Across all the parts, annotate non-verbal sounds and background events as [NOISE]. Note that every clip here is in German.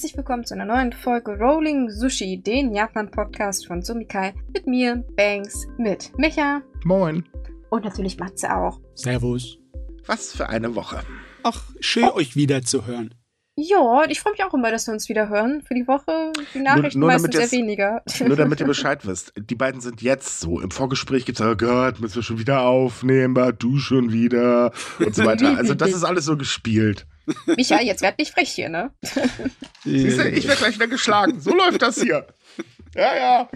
herzlich willkommen zu einer neuen Folge Rolling Sushi, den Japan-Podcast von Sumikai. Mit mir, Banks, mit Micha. Moin. Und natürlich Matze auch. Servus. Was für eine Woche. Ach, schön oh. euch wieder zu hören. Ja, ich freue mich auch immer, dass wir uns wieder hören. Für die Woche die Nachrichten nur, nur meistens sehr weniger. Nur damit ihr [LAUGHS] Bescheid wisst. Die beiden sind jetzt so. Im Vorgespräch gibt es, oh Gott, müssen wir schon wieder aufnehmen, du schon wieder und so weiter. Also das ist alles so gespielt. Micha, jetzt werd nicht frech hier, ne? [LAUGHS] Siehst du, ich werde gleich wieder geschlagen. So läuft das hier. [LAUGHS] Ja, ja.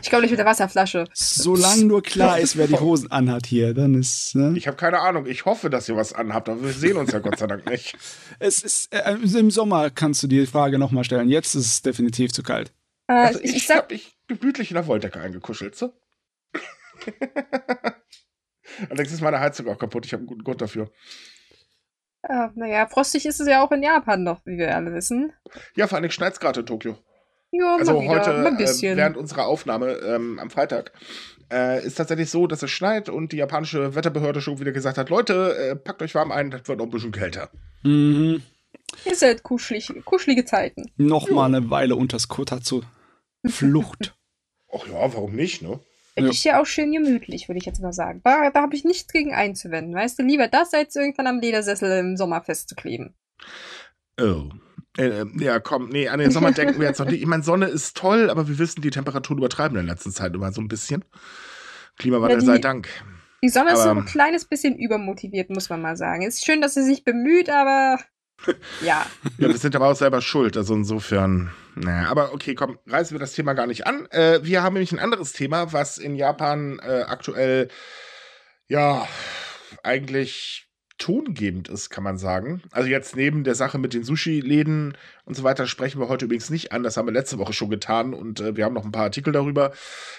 Ich komme nicht mit der Wasserflasche. Solange nur klar ist, wer die Hosen anhat hier, dann ist. Ne? Ich habe keine Ahnung. Ich hoffe, dass ihr was anhabt, aber wir sehen uns ja Gott sei Dank nicht. Es ist äh, im Sommer kannst du die Frage nochmal stellen. Jetzt ist es definitiv zu kalt. Äh, also ich ich habe mich gemütlich in der Wolldecke eingekuschelt, so. [LAUGHS] Allerdings ist meine Heizung auch kaputt. Ich habe einen guten Grund dafür. Ja, naja, frostig ist es ja auch in Japan noch, wie wir alle wissen. Ja, vor allem schneit es gerade in Tokio. Ja, also wieder, heute äh, während unserer Aufnahme ähm, am Freitag äh, ist tatsächlich so, dass es schneit und die japanische Wetterbehörde schon wieder gesagt hat, Leute, äh, packt euch warm ein, das wird noch ein bisschen kälter. Mhm. Ihr seid kuschelig, kuschelige Zeiten. Nochmal eine Weile unters Kotatsu. Flucht. [LAUGHS] Ach ja, warum nicht, ne? Ja. Ist ja auch schön gemütlich, würde ich jetzt mal sagen. Da, da habe ich nichts gegen einzuwenden. Weißt du, lieber das, als irgendwann am Ledersessel im Sommer festzukleben. Oh. Äh, ja, komm, nee, an den Sommer [LAUGHS] denken wir jetzt noch nicht. Ich meine, Sonne ist toll, aber wir wissen, die Temperaturen übertreiben in der letzten Zeit immer so ein bisschen. Klimawandel ja, die, sei Dank. Die Sonne aber, ist so ein kleines bisschen übermotiviert, muss man mal sagen. Ist schön, dass sie sich bemüht, aber [LAUGHS] ja. Ja, wir sind aber auch selber schuld, also insofern. Naja, aber okay, komm, reißen wir das Thema gar nicht an. Äh, wir haben nämlich ein anderes Thema, was in Japan äh, aktuell, ja, eigentlich tongebend ist, kann man sagen. Also jetzt neben der Sache mit den Sushi-Läden und so weiter sprechen wir heute übrigens nicht an. Das haben wir letzte Woche schon getan und äh, wir haben noch ein paar Artikel darüber.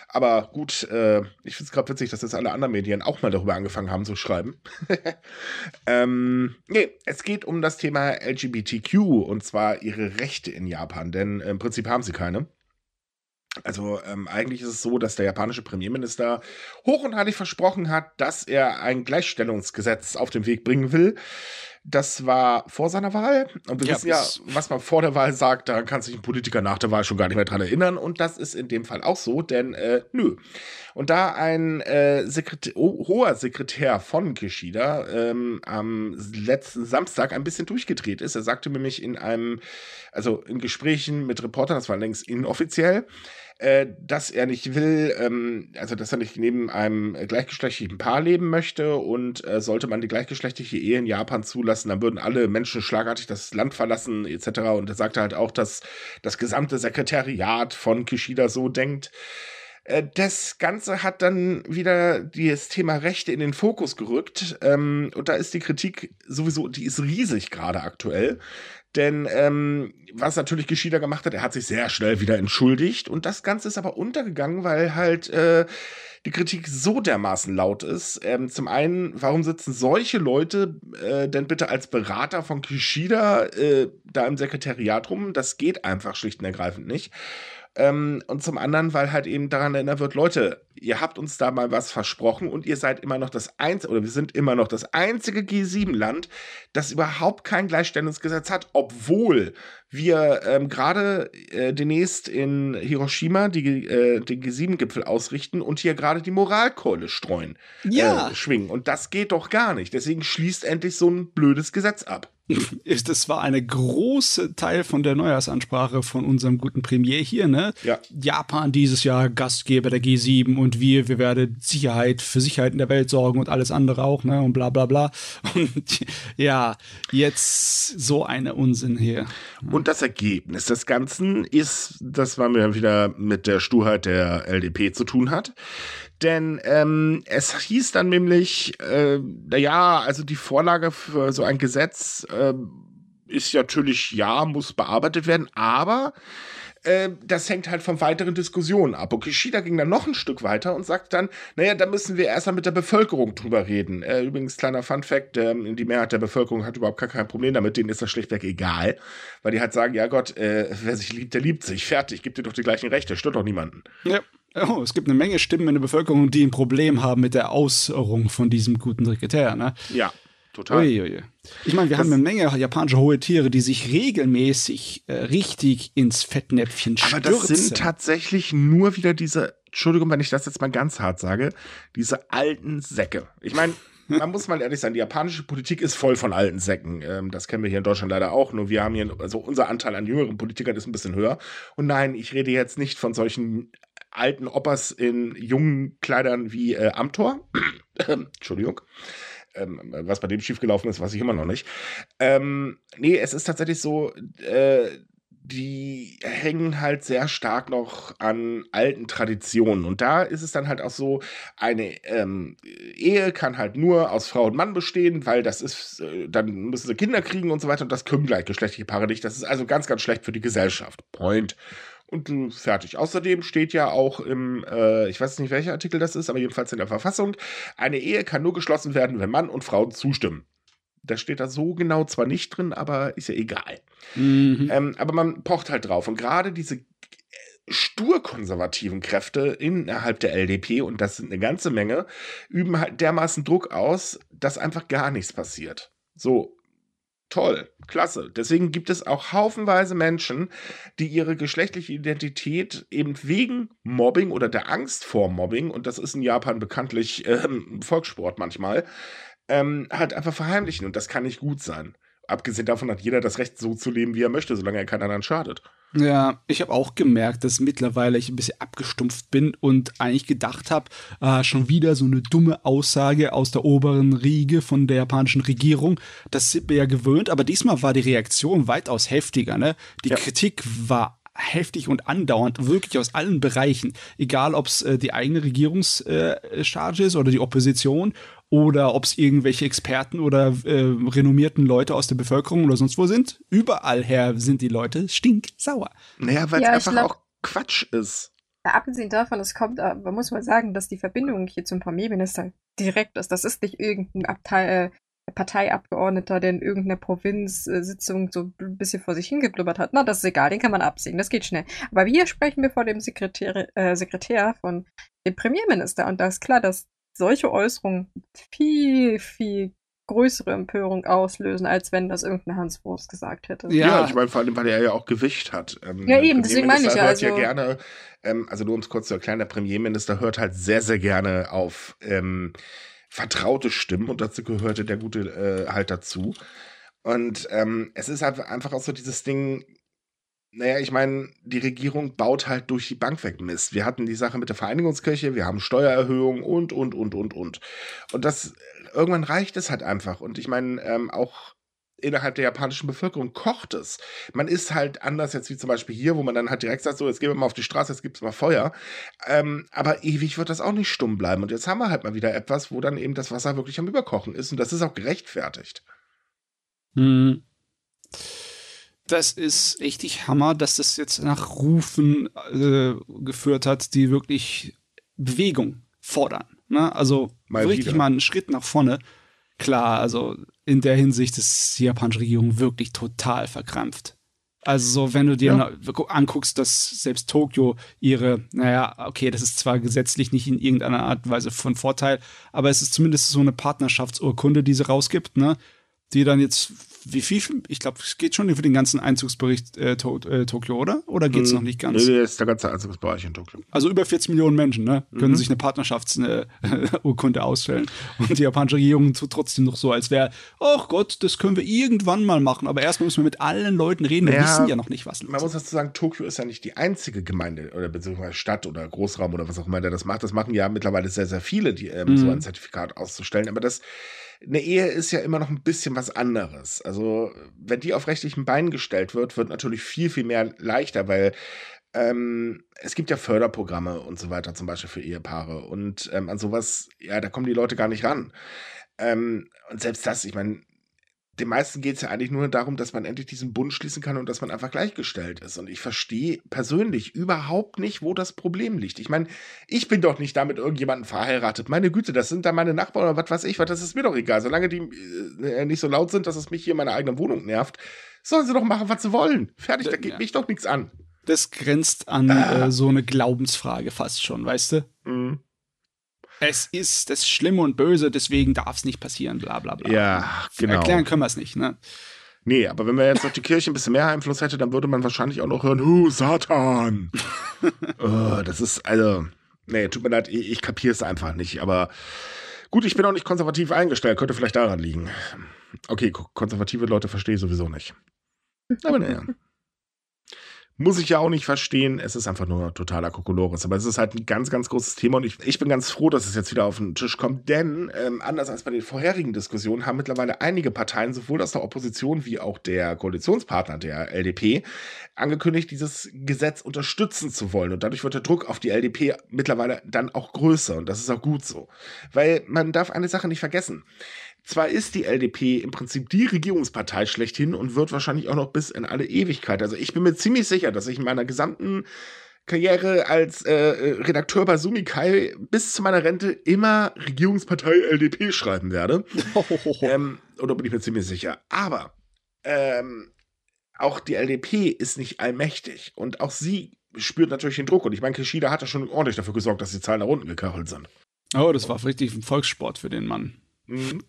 Aber gut, äh, ich finde es gerade witzig, dass jetzt alle anderen Medien auch mal darüber angefangen haben zu schreiben. [LAUGHS] ähm, nee, es geht um das Thema LGBTQ und zwar ihre Rechte in Japan, denn im Prinzip haben sie keine. Also ähm, eigentlich ist es so, dass der japanische Premierminister hoch und heilig versprochen hat, dass er ein Gleichstellungsgesetz auf den Weg bringen will. Das war vor seiner Wahl. Und wir ja, wissen ja, was man vor der Wahl sagt, da kann sich ein Politiker nach der Wahl schon gar nicht mehr dran erinnern. Und das ist in dem Fall auch so, denn äh, nö. Und da ein äh, Sekretär, oh, hoher Sekretär von Kishida ähm, am letzten Samstag ein bisschen durchgedreht ist, er sagte nämlich in einem, also in Gesprächen mit Reportern, das war längst inoffiziell, äh, dass er nicht will, ähm, also dass er nicht neben einem gleichgeschlechtlichen Paar leben möchte und äh, sollte man die gleichgeschlechtliche Ehe in Japan zulassen, dann würden alle Menschen schlagartig das Land verlassen etc. Und er sagte halt auch, dass das gesamte Sekretariat von Kishida so denkt. Äh, das Ganze hat dann wieder das Thema Rechte in den Fokus gerückt. Ähm, und da ist die Kritik sowieso, die ist riesig gerade aktuell. Denn ähm, was natürlich Geschieder gemacht hat, er hat sich sehr schnell wieder entschuldigt. Und das Ganze ist aber untergegangen, weil halt äh, die Kritik so dermaßen laut ist. Ähm, zum einen, warum sitzen solche Leute äh, denn bitte als Berater von Kishida äh, da im Sekretariat rum? Das geht einfach schlicht und ergreifend nicht. Ähm, und zum anderen, weil halt eben daran erinnert wird, Leute, ihr habt uns da mal was versprochen und ihr seid immer noch das einzige, oder wir sind immer noch das einzige G7-Land, das überhaupt kein Gleichstellungsgesetz hat, obwohl wir ähm, gerade äh, demnächst in Hiroshima die, äh, den G7-Gipfel ausrichten und hier gerade die Moralkeule streuen, ja. äh, schwingen. Und das geht doch gar nicht. Deswegen schließt endlich so ein blödes Gesetz ab. Das war eine große Teil von der Neujahrsansprache von unserem guten Premier hier, ne? Ja. Japan dieses Jahr Gastgeber der G7 und wir, wir werden Sicherheit für Sicherheit in der Welt sorgen und alles andere auch, ne? Und bla bla bla. [LAUGHS] Und ja, jetzt so eine Unsinn hier. Und das Ergebnis des Ganzen ist, dass man wieder mit der Sturheit der LDP zu tun hat. Denn ähm, es hieß dann nämlich, äh, naja, also die Vorlage für so ein Gesetz äh, ist natürlich, ja, muss bearbeitet werden, aber äh, das hängt halt von weiteren Diskussionen ab. Und Kishida ging dann noch ein Stück weiter und sagt dann, naja, da müssen wir erstmal mit der Bevölkerung drüber reden. Äh, übrigens, kleiner Fun Fact, ähm, die Mehrheit der Bevölkerung hat überhaupt gar kein Problem damit, denen ist das schlichtweg egal. Weil die halt sagen, ja Gott, äh, wer sich liebt, der liebt sich. Fertig, gibt dir doch die gleichen Rechte, stört doch niemanden. Ja. Oh, es gibt eine Menge Stimmen in der Bevölkerung, die ein Problem haben mit der Ausrung von diesem guten Sekretär, ne? Ja. total. Ui, ui. Ich meine, wir Das- haben eine Menge japanische hohe Tiere, die sich regelmäßig äh, richtig ins Fettnäpfchen Aber stürzen. das sind tatsächlich nur wieder diese, Entschuldigung, wenn ich das jetzt mal ganz hart sage, diese alten Säcke. Ich meine, [LAUGHS] man muss mal ehrlich sein, die japanische Politik ist voll von alten Säcken. Ähm, das kennen wir hier in Deutschland leider auch. Nur wir haben hier, also unser Anteil an jüngeren Politikern ist ein bisschen höher. Und nein, ich rede jetzt nicht von solchen alten Oppers in jungen Kleidern wie äh, Amtor. [CLEARS THROAT] Entschuldigung. Ähm, was bei dem schiefgelaufen ist, weiß ich immer noch nicht. Ähm, nee, es ist tatsächlich so, äh, die hängen halt sehr stark noch an alten Traditionen. Und da ist es dann halt auch so, eine ähm, Ehe kann halt nur aus Frau und Mann bestehen, weil das ist, äh, dann müssen sie Kinder kriegen und so weiter. Und das können gleichgeschlechtliche Paare nicht. Das ist also ganz, ganz schlecht für die Gesellschaft. Point. Und äh, fertig. Außerdem steht ja auch im, äh, ich weiß nicht, welcher Artikel das ist, aber jedenfalls in der Verfassung, eine Ehe kann nur geschlossen werden, wenn Mann und Frau zustimmen. Das steht da so genau zwar nicht drin, aber ist ja egal. Mhm. Ähm, aber man pocht halt drauf. Und gerade diese sturkonservativen Kräfte innerhalb der LDP, und das sind eine ganze Menge, üben halt dermaßen Druck aus, dass einfach gar nichts passiert. So, toll, klasse. Deswegen gibt es auch haufenweise Menschen, die ihre geschlechtliche Identität eben wegen Mobbing oder der Angst vor Mobbing, und das ist in Japan bekanntlich ähm, Volkssport manchmal, ähm, halt einfach verheimlichen. Und das kann nicht gut sein. Abgesehen davon hat jeder das Recht, so zu leben, wie er möchte, solange er keinen anderen schadet. Ja, ich habe auch gemerkt, dass mittlerweile ich ein bisschen abgestumpft bin und eigentlich gedacht habe, äh, schon wieder so eine dumme Aussage aus der oberen Riege von der japanischen Regierung. Das sind wir ja gewöhnt, aber diesmal war die Reaktion weitaus heftiger. Ne? Die Ja. Kritik war heftig und andauernd, wirklich aus allen Bereichen. Egal, ob es äh, die eigene Regierungscharge äh, ist oder die Opposition oder ob es irgendwelche Experten oder äh, renommierten Leute aus der Bevölkerung oder sonst wo sind. Überall her sind die Leute stinksauer. Naja, weil es Ja, einfach glaub- auch Quatsch ist. Ja, abgesehen davon, es kommt, äh, man muss mal sagen, dass die Verbindung hier zum Premierminister direkt ist. Das ist nicht irgendein Abteil, äh, Parteiabgeordneter, der in irgendeiner Provinzsitzung so ein bisschen vor sich hingeblubbert hat. Na, das ist egal, den kann man absehen, das geht schnell. Aber hier sprechen wir vor dem Sekretär, äh, Sekretär von dem Premierminister und da ist klar, dass solche Äußerungen viel, viel größere Empörung auslösen, als wenn das irgendein Hans Wurst gesagt hätte. Ja, Ja. ich meine, vor allem, weil er ja auch Gewicht hat. Ähm, Ja, eben, deswegen meine ich ja, also- ja gerne, ähm, also nur um es kurz zu erklären, der Premierminister hört halt sehr, sehr gerne auf ähm, vertraute Stimmen und dazu gehörte der gute äh, halt dazu. Und ähm, es ist halt einfach auch so dieses Ding, naja, ich meine, die Regierung baut halt durch die Bank weg Mist. Wir hatten die Sache mit der Vereinigungskirche, wir haben Steuererhöhungen und, und, und, und, und. Und das, irgendwann reicht es halt einfach. Und ich meine, ähm, auch innerhalb der japanischen Bevölkerung kocht es. Man ist halt anders jetzt wie zum Beispiel hier, wo man dann halt direkt sagt, so, jetzt gehen wir mal auf die Straße, jetzt gibt es mal Feuer. Ähm, aber ewig wird das auch nicht stumm bleiben. Und jetzt haben wir halt mal wieder etwas, wo dann eben das Wasser wirklich am Überkochen ist. Und das ist auch gerechtfertigt. Hm. Das ist richtig Hammer, dass das jetzt nach Rufen äh, geführt hat, die wirklich Bewegung fordern. Ne? Also Mal richtig wieder. mal einen Schritt nach vorne. Klar, also in der Hinsicht ist die japanische Regierung wirklich total verkrampft. Also so, wenn du dir Ja. anguckst, dass selbst Tokio ihre, naja, okay, das ist zwar gesetzlich nicht in irgendeiner Art und Weise von Vorteil, aber es ist zumindest so eine Partnerschaftsurkunde, die sie rausgibt, ne? Die dann jetzt, wie viel? Ich glaube, es geht schon für den ganzen Einzugsbericht äh, to äh, Tokio, oder? Oder geht es noch nicht ganz? Nee, das ist der ganze Einzugsbereich in Tokio. Also über 40 Millionen Menschen ne, können Mhm. sich eine Partnerschaftsurkunde [LAUGHS] ausstellen. Und die japanische Regierung tut trotzdem noch so, als wäre, ach Gott, das können wir irgendwann mal machen. Aber erstmal müssen wir mit allen Leuten reden. Wir Ja, wissen ja noch nicht, was Man los muss ist. dazu sagen, Tokio ist ja nicht die einzige Gemeinde oder beziehungsweise Stadt oder Großraum oder was auch immer, der das macht. Das machen ja mittlerweile sehr, sehr viele, die ähm, Mhm. so ein Zertifikat auszustellen. Aber das, eine Ehe ist ja immer noch ein bisschen was anderes. Also, wenn die auf rechtlichen Beinen gestellt wird, wird natürlich viel, viel mehr leichter, weil ähm, es gibt ja Förderprogramme und so weiter, zum Beispiel für Ehepaare. Und ähm, an sowas, ja, da kommen die Leute gar nicht ran. Ähm, und selbst das, ich meine, den meisten geht es ja eigentlich nur darum, dass man endlich diesen Bund schließen kann und dass man einfach gleichgestellt ist. Und ich verstehe persönlich überhaupt nicht, wo das Problem liegt. Ich meine, ich bin doch nicht damit irgendjemanden verheiratet. Meine Güte, das sind da meine Nachbarn oder was weiß ich, was, das ist mir doch egal. Solange die äh, nicht so laut sind, dass es mich hier in meiner eigenen Wohnung nervt, sollen sie doch machen, was sie wollen. Fertig, da geht Ja. mich doch nichts an. Das grenzt an Ah. äh, so eine Glaubensfrage fast schon, weißt du? Mhm. Es ist das Schlimme und Böse, deswegen darf es nicht passieren, bla bla bla. Ja, genau. Erklären können wir es nicht, ne? Nee, aber wenn man jetzt noch die Kirche ein bisschen mehr Einfluss hätte, dann würde man wahrscheinlich auch noch hören, oh, Satan. [LAUGHS] oh, das ist, also, nee, tut mir leid, ich, ich kapiere es einfach nicht, aber gut, ich bin auch nicht konservativ eingestellt, könnte vielleicht daran liegen. Okay, konservative Leute verstehe ich sowieso nicht. Aber naja. Muss ich ja auch nicht verstehen. Es ist einfach nur totaler Kokolores. Aber es ist halt ein ganz, ganz großes Thema und ich, ich bin ganz froh, dass es jetzt wieder auf den Tisch kommt, denn ähm, anders als bei den vorherigen Diskussionen haben mittlerweile einige Parteien, sowohl aus der Opposition wie auch der Koalitionspartner der LDP, angekündigt, dieses Gesetz unterstützen zu wollen. Und dadurch wird der Druck auf die LDP mittlerweile dann auch größer. Und das ist auch gut so. Weil man darf eine Sache nicht vergessen. Zwar ist die LDP im Prinzip die Regierungspartei schlechthin und wird wahrscheinlich auch noch bis in alle Ewigkeit. Also ich bin mir ziemlich sicher, dass ich in meiner gesamten Karriere als äh, Redakteur bei Sumikai bis zu meiner Rente immer Regierungspartei LDP schreiben werde. [LAUGHS] ähm, oder bin ich mir ziemlich sicher. Aber ähm, auch die LDP ist nicht allmächtig und auch sie spürt natürlich den Druck. Und ich meine, Kishida hat ja schon ordentlich dafür gesorgt, dass die Zahlen nach unten gekachelt sind. Oh, das war richtig ein Volkssport für den Mann. Mhm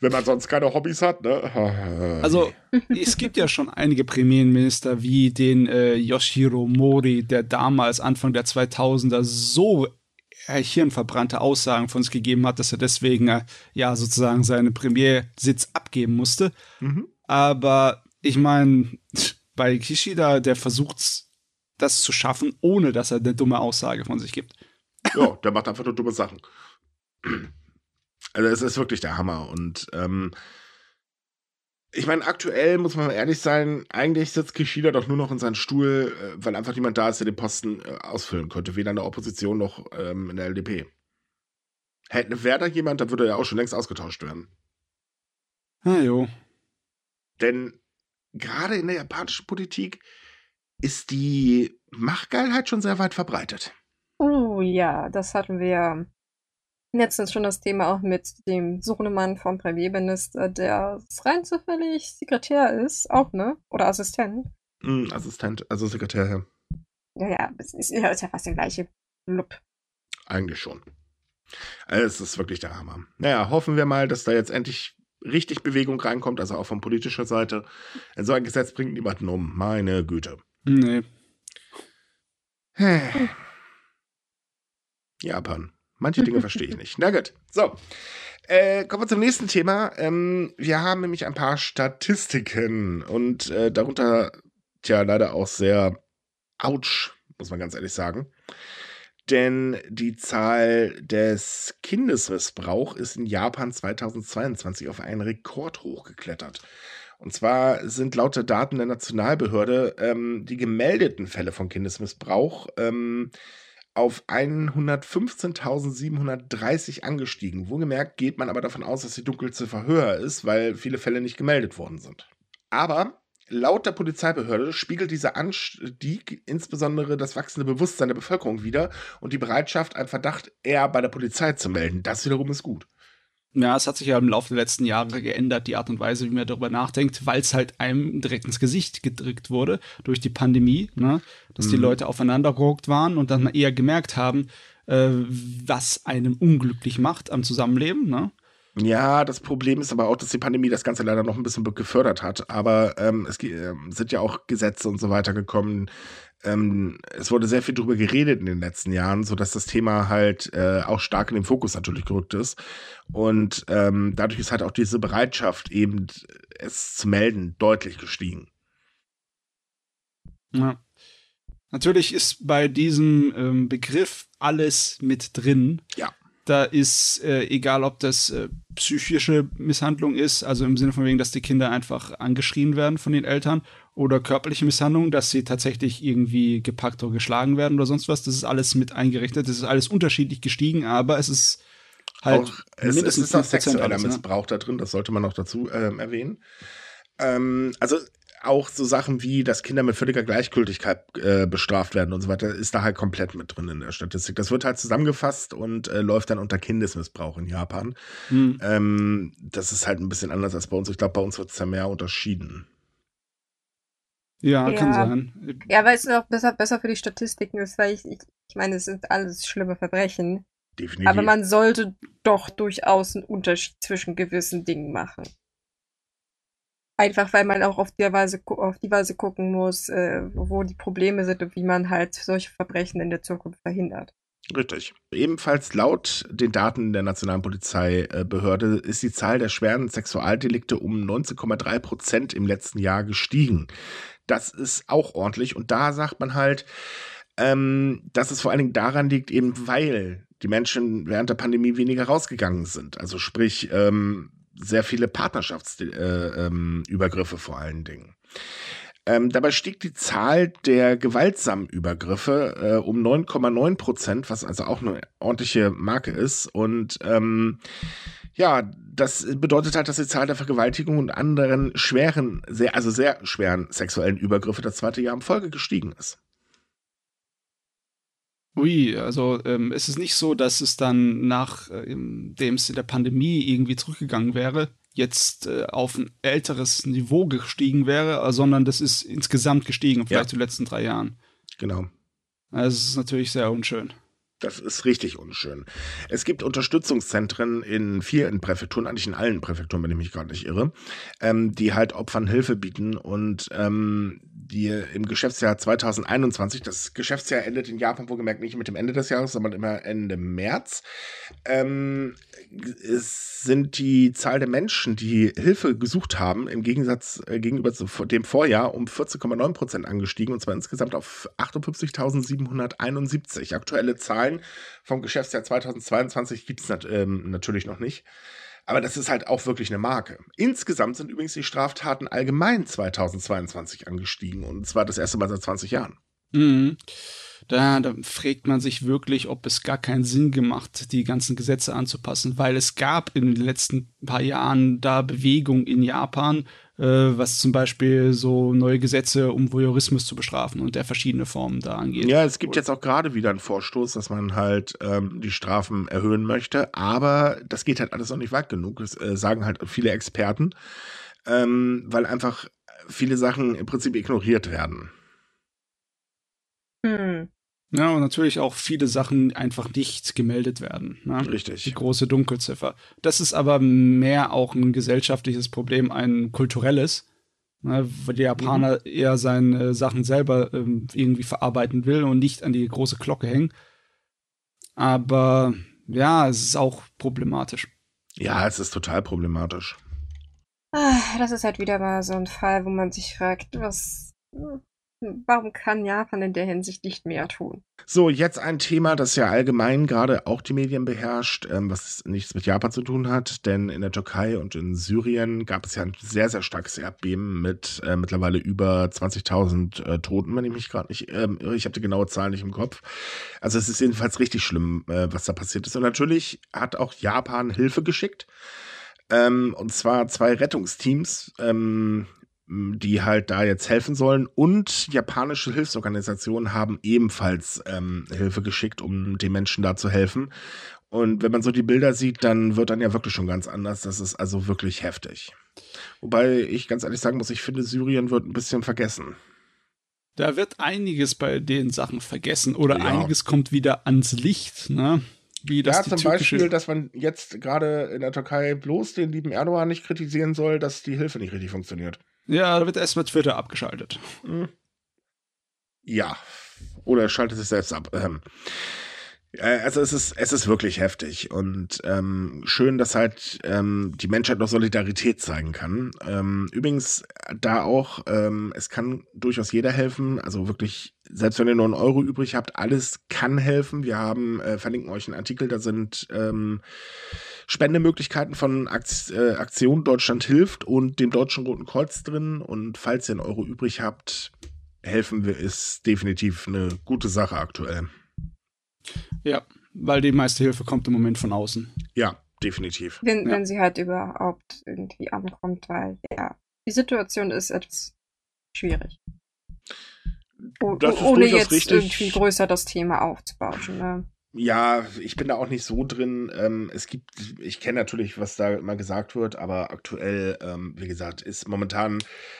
wenn man sonst keine Hobbys hat. Ne? [LAUGHS] Also es gibt ja schon einige Premierminister wie den äh, Yoshiro Mori, der damals Anfang der 2000er so äh, hirnverbrannte Aussagen von uns gegeben hat, dass er deswegen äh, ja sozusagen seinen Premiersitz abgeben musste. Mhm. Aber ich meine, bei Kishida, der versucht das zu schaffen, ohne dass er eine dumme Aussage von sich gibt. Ja, der macht einfach nur dumme Sachen. Also es ist wirklich der Hammer. Und ähm, ich meine, aktuell muss man ehrlich sein, eigentlich sitzt Kishida doch nur noch in seinem Stuhl, äh, weil einfach niemand da ist, der den Posten äh, ausfüllen könnte, weder in der Opposition noch ähm, in der LDP. Hätte Werder jemand, dann würde er auch schon längst ausgetauscht werden. Ah, jo. Denn gerade in der japanischen Politik ist die Machtgeilheit schon sehr weit verbreitet. Oh ja, das hatten wir letztens schon das Thema auch mit dem Sohnemann vom Premierminister, der rein zufällig Sekretär ist, auch, ne? Oder Assistent. Mm, Assistent, also Sekretär, ja. Ja, ja, es ist, ja, ist ja fast der gleiche Blub. Eigentlich schon. Also, es ist wirklich der Hammer. Naja, hoffen wir mal, dass da jetzt endlich richtig Bewegung reinkommt, also auch von politischer Seite. So ein Gesetz bringt niemanden um. Meine Güte. Nee. Japan. Manche Dinge verstehe ich nicht. Na gut. So. Äh, kommen wir zum nächsten Thema. Ähm, wir haben nämlich ein paar Statistiken und äh, darunter, tja, leider auch sehr ouch, muss man ganz ehrlich sagen. Denn die Zahl des Kindesmissbrauchs ist in Japan 2022 auf einen Rekord hochgeklettert. Und zwar sind laut der Daten der Nationalbehörde ähm, die gemeldeten Fälle von Kindesmissbrauch ähm, auf 115.730 angestiegen. Wohlgemerkt geht man aber davon aus, dass die Dunkelziffer höher ist, weil viele Fälle nicht gemeldet worden sind. Aber laut der Polizeibehörde spiegelt dieser Anstieg insbesondere das wachsende Bewusstsein der Bevölkerung wider und die Bereitschaft, einen Verdacht eher bei der Polizei zu melden. Das wiederum ist gut. Ja, es hat sich ja im Laufe der letzten Jahre geändert, die Art und Weise, wie man darüber nachdenkt, weil es halt einem direkt ins Gesicht gedrückt wurde durch die Pandemie, ne? dass mhm. die Leute aufeinander gerockt waren und dann eher gemerkt haben, äh, was einem unglücklich macht am Zusammenleben. Ne? Ja, das Problem ist aber auch, dass die Pandemie das Ganze leider noch ein bisschen gefördert hat. Aber ähm, es äh, sind ja auch Gesetze und so weiter gekommen, ähm, es wurde sehr viel darüber geredet in den letzten Jahren, sodass das Thema halt äh, auch stark in den Fokus natürlich gerückt ist. Und ähm, dadurch ist halt auch diese Bereitschaft, eben es zu melden, deutlich gestiegen. Ja. Natürlich ist bei diesem ähm, Begriff alles mit drin. Ja. Da ist, äh, egal ob das äh, psychische Misshandlung ist, also im Sinne von wegen, dass die Kinder einfach angeschrien werden von den Eltern, oder körperliche Misshandlung, dass sie tatsächlich irgendwie gepackt oder geschlagen werden oder sonst was. Das ist alles mit eingerechnet. Das ist alles unterschiedlich gestiegen, aber es ist halt. Auch, es, es ist auch sexueller alles, ne? Missbrauch ne? da drin, das sollte man noch dazu ähm, erwähnen. Ähm, also auch so Sachen wie, dass Kinder mit völliger Gleichgültigkeit äh, bestraft werden und so weiter, ist da halt komplett mit drin in der Statistik. Das wird halt zusammengefasst und äh, läuft dann unter Kindesmissbrauch in Japan. Hm. Ähm, das ist halt ein bisschen anders als bei uns. Ich glaube, bei uns wird es ja mehr unterschieden. Ja, ja, kann sein. Ja, weil es auch besser, besser für die Statistiken ist, weil ich, ich, ich meine, es sind alles schlimme Verbrechen. definitiv. Aber man sollte doch durchaus einen Unterschied zwischen gewissen Dingen machen. Einfach weil man auch auf die Weise, auf die Weise gucken muss, äh, wo die Probleme sind und wie man halt solche Verbrechen in der Zukunft verhindert. Richtig. Ebenfalls laut den Daten der Nationalen Polizeibehörde ist die Zahl der schweren Sexualdelikte um 19,3 Prozent im letzten Jahr gestiegen. Das ist auch ordentlich. Und da sagt man halt, ähm, dass es vor allen Dingen daran liegt, eben weil die Menschen während der Pandemie weniger rausgegangen sind. Also sprich, ähm, sehr viele Partnerschaftsübergriffe äh, ähm, vor allen Dingen. Ähm, dabei stieg die Zahl der gewaltsamen Übergriffe äh, um 9,9 Prozent, was also auch eine ordentliche Marke ist. Und ähm, ja, das bedeutet halt, dass die Zahl der Vergewaltigungen und anderen schweren, sehr, also sehr schweren sexuellen Übergriffe das zweite Jahr in Folge gestiegen ist. Ui, also ähm, ist es nicht so, dass es dann nach ähm, dem es in der Pandemie irgendwie zurückgegangen wäre, jetzt äh, auf ein älteres Niveau gestiegen wäre, äh, sondern das ist insgesamt gestiegen, vielleicht ja. die letzten drei Jahren. Genau. Also es ist natürlich sehr unschön. Das ist richtig unschön. Es gibt Unterstützungszentren in vielen Präfekturen, eigentlich in allen Präfekturen, wenn ich mich gerade nicht irre, ähm, die halt Opfern Hilfe bieten und ähm, die im Geschäftsjahr 2021, das Geschäftsjahr endet in Japan wohlgemerkt nicht mit dem Ende des Jahres, sondern immer Ende März, ähm, es sind die Zahl der Menschen, die Hilfe gesucht haben, im Gegensatz äh, gegenüber zu dem Vorjahr um 14,9 Prozent angestiegen und zwar insgesamt auf 58.771. Aktuelle Zahlen vom Geschäftsjahr 2022 gibt es nat ähm, natürlich noch nicht. Aber das ist halt auch wirklich eine Marke. Insgesamt sind übrigens die Straftaten allgemein 2022 angestiegen und zwar das erste Mal seit 20 Jahren. Mhm. Da, da fragt man sich wirklich, ob es gar keinen Sinn gemacht, die ganzen Gesetze anzupassen, weil es gab in den letzten paar Jahren da Bewegung in Japan, was zum Beispiel so neue Gesetze, um Voyeurismus zu bestrafen und der verschiedene Formen da angeht. Ja, es gibt jetzt auch gerade wieder einen Vorstoß, dass man halt ähm, die Strafen erhöhen möchte, aber das geht halt alles noch nicht weit genug, das äh, sagen halt viele Experten, ähm, weil einfach viele Sachen im Prinzip ignoriert werden. Hm. Ja, und natürlich auch viele Sachen einfach nicht gemeldet werden. Ne? Richtig. Die große Dunkelziffer. Das ist aber mehr auch ein gesellschaftliches Problem, ein kulturelles, ne? weil der Japaner mhm. eher seine Sachen selber ähm, irgendwie verarbeiten will und nicht an die große Glocke hängen. Aber ja, es ist auch problematisch. Ja, es ist total problematisch. Ah, das ist halt wieder mal so ein Fall, wo man sich fragt, was Warum kann Japan in der Hinsicht nicht mehr tun? So, jetzt ein Thema, das ja allgemein gerade auch die Medien beherrscht, ähm, was nichts mit Japan zu tun hat, denn in der Türkei und in Syrien gab es ja ein sehr, sehr starkes Erdbeben mit äh, mittlerweile über 20.000 äh, Toten, wenn ich mich gerade nicht ähm, irre. Ich habe die genaue Zahl nicht im Kopf. Also es ist jedenfalls richtig schlimm, äh, was da passiert ist. Und natürlich hat auch Japan Hilfe geschickt. Ähm, und zwar zwei Rettungsteams, ähm, die halt da jetzt helfen sollen. Und japanische Hilfsorganisationen haben ebenfalls ähm, Hilfe geschickt, um den Menschen da zu helfen. Und wenn man so die Bilder sieht, dann wird dann ja wirklich schon ganz anders. Das ist also wirklich heftig. Wobei ich ganz ehrlich sagen muss, ich finde, Syrien wird ein bisschen vergessen. Da wird einiges bei den Sachen vergessen oder ja. einiges kommt wieder ans Licht, ne? Wie das ja, zum Beispiel, dass man jetzt gerade in der Türkei bloß den lieben Erdogan nicht kritisieren soll, dass die Hilfe nicht richtig funktioniert. Ja, da wird erstmal Twitter abgeschaltet. Ja. Oder er schaltet sich selbst ab. Ähm. Äh, also es ist, es ist wirklich heftig und ähm, schön, dass halt ähm, die Menschheit noch Solidarität zeigen kann. Ähm, übrigens, da auch, ähm, es kann durchaus jeder helfen. Also wirklich, selbst wenn ihr nur einen Euro übrig habt, alles kann helfen. Wir haben, äh, verlinken euch einen Artikel, da sind ähm, Spendemöglichkeiten von äh, Aktion Deutschland hilft und dem Deutschen Roten Kreuz drin. Und falls ihr einen Euro übrig habt, helfen wir, ist definitiv eine gute Sache aktuell. Ja, weil die meiste Hilfe kommt im Moment von außen. Ja, definitiv. Wenn, ja. wenn sie halt überhaupt irgendwie ankommt, weil ja, die Situation ist etwas schwierig. O ohne jetzt richtig. irgendwie größer das Thema aufzubauschen. Ne? Ja, ich bin da auch nicht so drin. Ähm, es gibt, ich kenne natürlich, was da immer gesagt wird, aber aktuell, ähm, wie gesagt, ist momentan,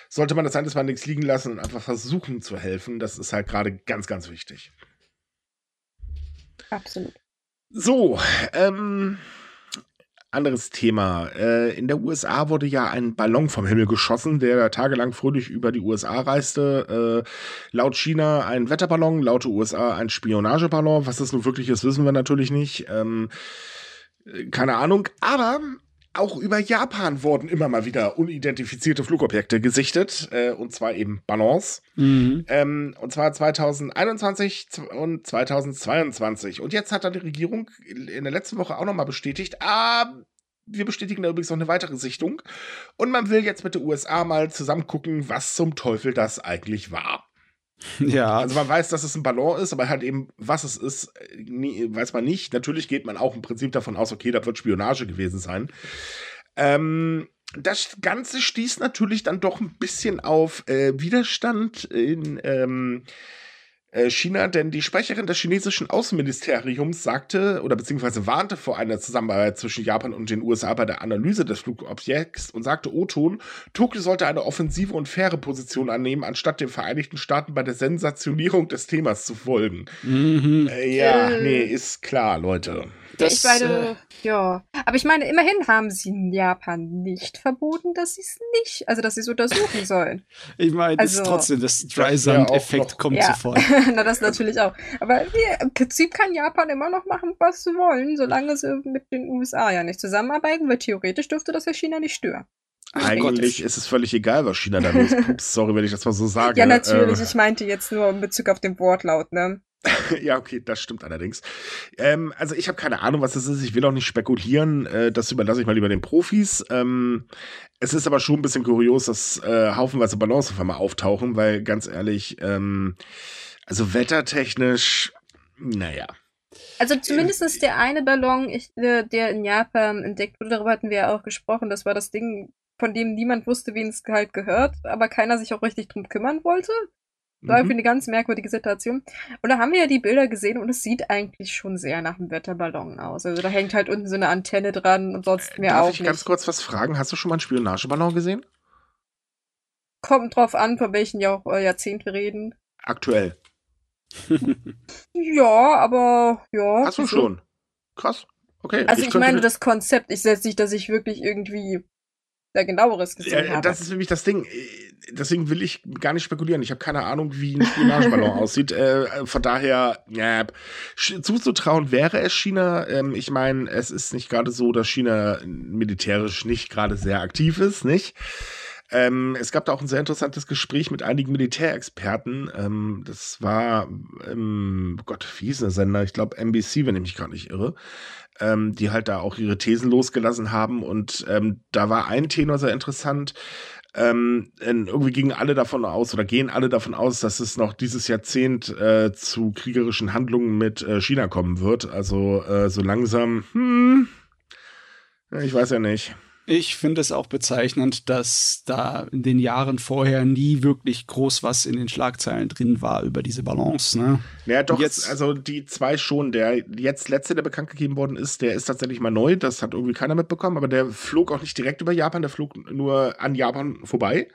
sollte man das alles mal nichts liegen lassen und einfach versuchen zu helfen. Das ist halt gerade ganz, ganz wichtig. Absolut. So, ähm, anderes Thema. Äh, in der USA wurde ja ein Ballon vom Himmel geschossen, der tagelang fröhlich über die USA reiste. Äh, laut China ein Wetterballon, laut USA ein Spionageballon. Was das nun wirklich ist, wissen wir natürlich nicht. Ähm, äh, keine Ahnung. Aber auch über Japan wurden immer mal wieder unidentifizierte Flugobjekte gesichtet, äh, und zwar eben Ballons. Mhm. Ähm, und zwar 2021 und 2022. Und jetzt hat dann die Regierung in der letzten Woche auch nochmal bestätigt, ah, wir bestätigen da übrigens noch eine weitere Sichtung. Und man will jetzt mit den USA mal zusammen gucken, was zum Teufel das eigentlich war. [LAUGHS] Ja. Also man weiß, dass es ein Ballon ist, aber halt eben, was es ist, nie, weiß man nicht. Natürlich geht man auch im Prinzip davon aus, okay, das wird Spionage gewesen sein. Ähm, das Ganze stieß natürlich dann doch ein bisschen auf äh, Widerstand in ähm, äh, China, denn die Sprecherin des chinesischen Außenministeriums sagte oder beziehungsweise warnte vor einer Zusammenarbeit zwischen Japan und den USA bei der Analyse des Flugobjekts und sagte O-Ton, Tokio sollte eine offensive und faire Position annehmen, anstatt den Vereinigten Staaten bei der Sensationierung des Themas zu folgen. Mhm. Äh, ja, äh. nee, ist klar, Leute. Das, ich meine, äh, ja. Aber ich meine, immerhin haben sie in Japan nicht verboten, dass sie es nicht, also dass sie es untersuchen [LAUGHS] sollen. ich meine, also, trotzdem, das Dry-Sand-Effekt ja, kommt ja. sofort. [LAUGHS] Na, das natürlich auch. Aber wir, im Prinzip kann Japan immer noch machen, was sie wollen, solange sie mit den USA ja nicht zusammenarbeiten, weil theoretisch dürfte das ja China nicht stören. Eigentlich ist es völlig egal, was China da los sorry, wenn ich das mal so sage. Ja, natürlich. Äh, ich meinte jetzt nur in Bezug auf den Wortlaut, ne? [LAUGHS] ja, okay, das stimmt allerdings. Ähm, also ich habe keine Ahnung, was das ist. Ich will auch nicht spekulieren. Äh, das überlasse ich mal lieber den Profis. Ähm, es ist aber schon ein bisschen kurios, dass äh, haufenweise Balance auf einmal auftauchen, weil ganz ehrlich, ähm, also wettertechnisch, naja. Also zumindest der eine Ballon, ich, der, der in Japan entdeckt wurde, darüber hatten wir ja auch gesprochen. Das war das Ding, von dem niemand wusste, wen es halt gehört, aber keiner sich auch richtig drum kümmern wollte. War mhm. irgendwie eine ganz merkwürdige Situation. Und da haben wir ja die Bilder gesehen und es sieht eigentlich schon sehr nach einem Wetterballon aus. Also da hängt halt unten so eine Antenne dran und sonst mehr Darf auch ich nicht. ganz kurz was fragen? Hast du schon mal einen Spionageballon gesehen? Kommt drauf an, von welchen Jahr Jahrzehnt wir reden. Aktuell. ja, aber ja. Hast du schon? Krass. Okay. Also ich, ich meine das Konzept. Ich setze nicht, dass ich wirklich irgendwie da genaueres gesehen ja, habe. Das ist nämlich das Ding. Deswegen will ich gar nicht spekulieren. Ich habe keine Ahnung, wie ein Spionageballon [LAUGHS] aussieht. Äh, von daher, ja, zuzutrauen wäre es China. Ähm, ich meine, es ist nicht gerade so, dass China militärisch nicht gerade sehr aktiv ist, nicht? Ähm, es gab da auch ein sehr interessantes Gespräch mit einigen Militärexperten. Ähm, das war, ähm, Gott, wie hieß der Sender? Ich glaube NBC, wenn ich mich gerade nicht irre ähm, die halt da auch ihre Thesen losgelassen haben. Und ähm, da war ein Tenor sehr interessant. Ähm, irgendwie gingen alle davon aus oder gehen alle davon aus, dass es noch dieses Jahrzehnt äh, zu kriegerischen Handlungen mit äh, China kommen wird. Also äh, so langsam, hm, ich weiß ja nicht. Ich finde es auch bezeichnend, dass da in den Jahren vorher nie wirklich groß was in den Schlagzeilen drin war über diese Balance. Ne? Ja, doch, jetzt, also die zwei schon. Der jetzt letzte, der bekannt gegeben worden ist, der ist tatsächlich mal neu. Das hat irgendwie keiner mitbekommen, aber der flog auch nicht direkt über Japan, der flog nur an Japan vorbei.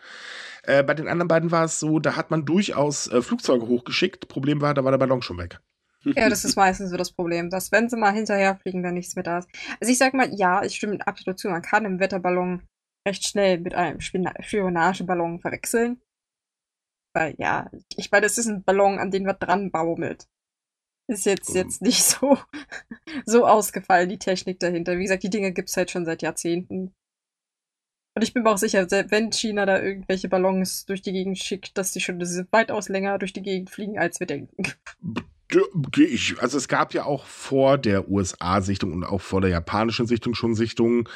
Äh, bei den anderen beiden war es so, da hat man durchaus äh, Flugzeuge hochgeschickt. Problem war, da war der Ballon schon weg. Ja, das ist meistens so das Problem, dass wenn sie mal hinterherfliegen, dann nichts mehr da ist. Also ich sag mal, ja, ich stimme absolut zu. Man kann einen Wetterballon recht schnell mit einem Spionageballon verwechseln. Weil ja, ich meine, es ist ein Ballon, an den was dran baumelt. Ist jetzt, um. jetzt nicht so, [LAUGHS] so ausgefallen, die Technik dahinter. Wie gesagt, die Dinge gibt's halt schon seit Jahrzehnten. Und ich bin mir auch sicher, wenn China da irgendwelche Ballons durch die Gegend schickt, dass die schon weitaus länger durch die Gegend fliegen, als wir denken. [LAUGHS] ich, also es gab ja auch vor der USA-Sichtung und auch vor der japanischen Sichtung schon Sichtungen.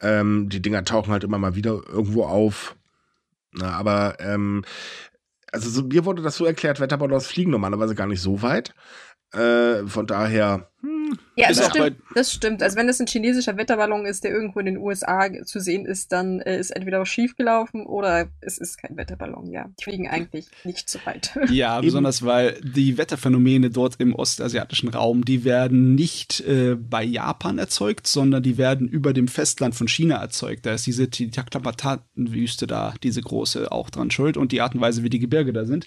Ähm, die Dinger tauchen halt immer mal wieder irgendwo auf. Na, aber ähm, also so, mir wurde das so erklärt, Wetterballons fliegen normalerweise gar nicht so weit. Äh, von daher, hm, ja, das stimmt, das stimmt. Also wenn es ein chinesischer Wetterballon ist, der irgendwo in den USA zu sehen ist, dann äh, ist entweder was schiefgelaufen oder es ist kein Wetterballon, ja. Die fliegen eigentlich nicht so weit. [LAUGHS] Ja, besonders weil die Wetterphänomene dort im ostasiatischen Raum, die werden nicht äh, bei Japan erzeugt, sondern die werden über dem Festland von China erzeugt. Da ist diese Taklamatan-Wüste da, diese große, auch dran schuld und die Art und Weise, wie die Gebirge da sind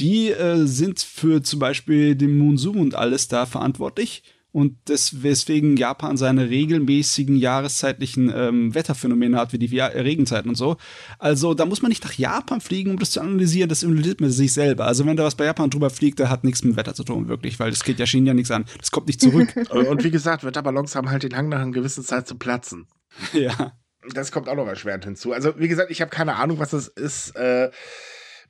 die äh, sind für zum Beispiel den Monsun und alles da verantwortlich. und das, weswegen Japan seine regelmäßigen jahreszeitlichen ähm, Wetterphänomene hat, wie die Regenzeiten und so. Also da muss man nicht nach Japan fliegen, um das zu analysieren, das analysiert man sich selber. Also wenn da was bei Japan drüber fliegt, da hat nichts mit Wetter zu tun, wirklich, weil das geht ja Schienen ja nichts an. Das kommt nicht zurück. [LAUGHS] und wie gesagt, Wetterballons haben halt den Hang nach einer gewissen Zeit zu platzen. [LAUGHS] Ja. Das kommt auch noch erschwerend hinzu. Also wie gesagt, ich habe keine Ahnung, was das ist. Äh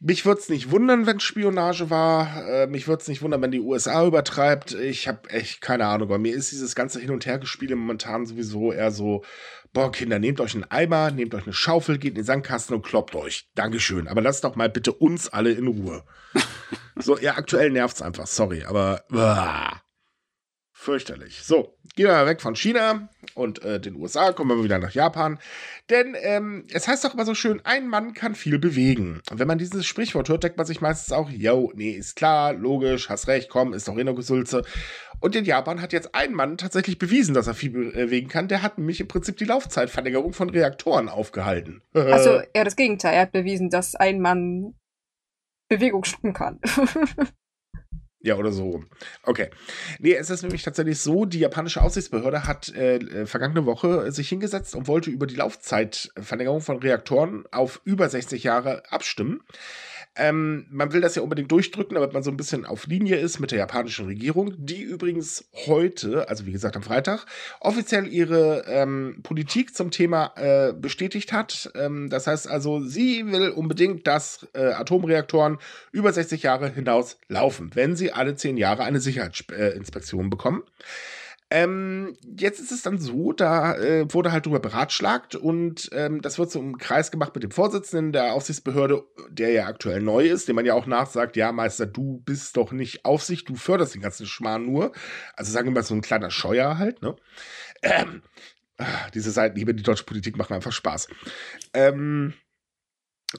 mich würde es nicht wundern, wenn Spionage war. Äh, mich würde es nicht wundern, wenn die USA übertreibt. Ich habe echt keine Ahnung. Bei mir ist dieses ganze Hin- und Hergespiele momentan sowieso eher so, boah, Kinder, nehmt euch einen Eimer, nehmt euch eine Schaufel, geht in den Sandkasten und kloppt euch. Dankeschön. Aber lasst doch mal bitte uns alle in Ruhe. [LAUGHS] so, ja, aktuell nervt es einfach, sorry, aber uah, fürchterlich. So, gehen wir mal weg von China und äh, den USA, kommen wir wieder nach Japan. Denn ähm, es heißt doch immer so schön, ein Mann kann viel bewegen. Und wenn man dieses Sprichwort hört, denkt man sich meistens auch, yo, nee, ist klar, logisch, hast recht, komm, ist doch eh noch Gesülze. Und in Japan hat jetzt ein Mann tatsächlich bewiesen, dass er viel bewegen kann. Der hat nämlich im Prinzip die Laufzeitverlängerung von Reaktoren aufgehalten. [LAUGHS] Also eher das Gegenteil. Er hat bewiesen, dass ein Mann Bewegung stoppen kann. [LAUGHS] Ja, oder so. Okay. Nee, es ist nämlich tatsächlich so, die japanische Aufsichtsbehörde hat äh, äh, vergangene Woche sich hingesetzt und wollte über die Laufzeitverlängerung von Reaktoren auf über 60 Jahre abstimmen. Ähm, man will das ja unbedingt durchdrücken, damit man so ein bisschen auf Linie ist mit der japanischen Regierung, die übrigens heute, also wie gesagt am Freitag, offiziell ihre ähm, Politik zum Thema äh, bestätigt hat. Ähm, das heißt also, sie will unbedingt, dass äh, Atomreaktoren über 60 Jahre hinaus laufen, wenn sie alle 10 Jahre eine Sicherheitsinspektion äh, bekommen. Ähm, jetzt ist es dann so, da äh, wurde halt drüber beratschlagt und ähm, das wird so im Kreis gemacht mit dem Vorsitzenden der Aufsichtsbehörde, der ja aktuell neu ist, dem man ja auch nachsagt, ja, Meister, du bist doch nicht Aufsicht, du förderst den ganzen Schmarrn nur. Also sagen wir mal so ein kleiner Scheuer halt, ne? Ähm, diese Seitenhiebe, die deutsche Politik machen einfach Spaß. Ähm,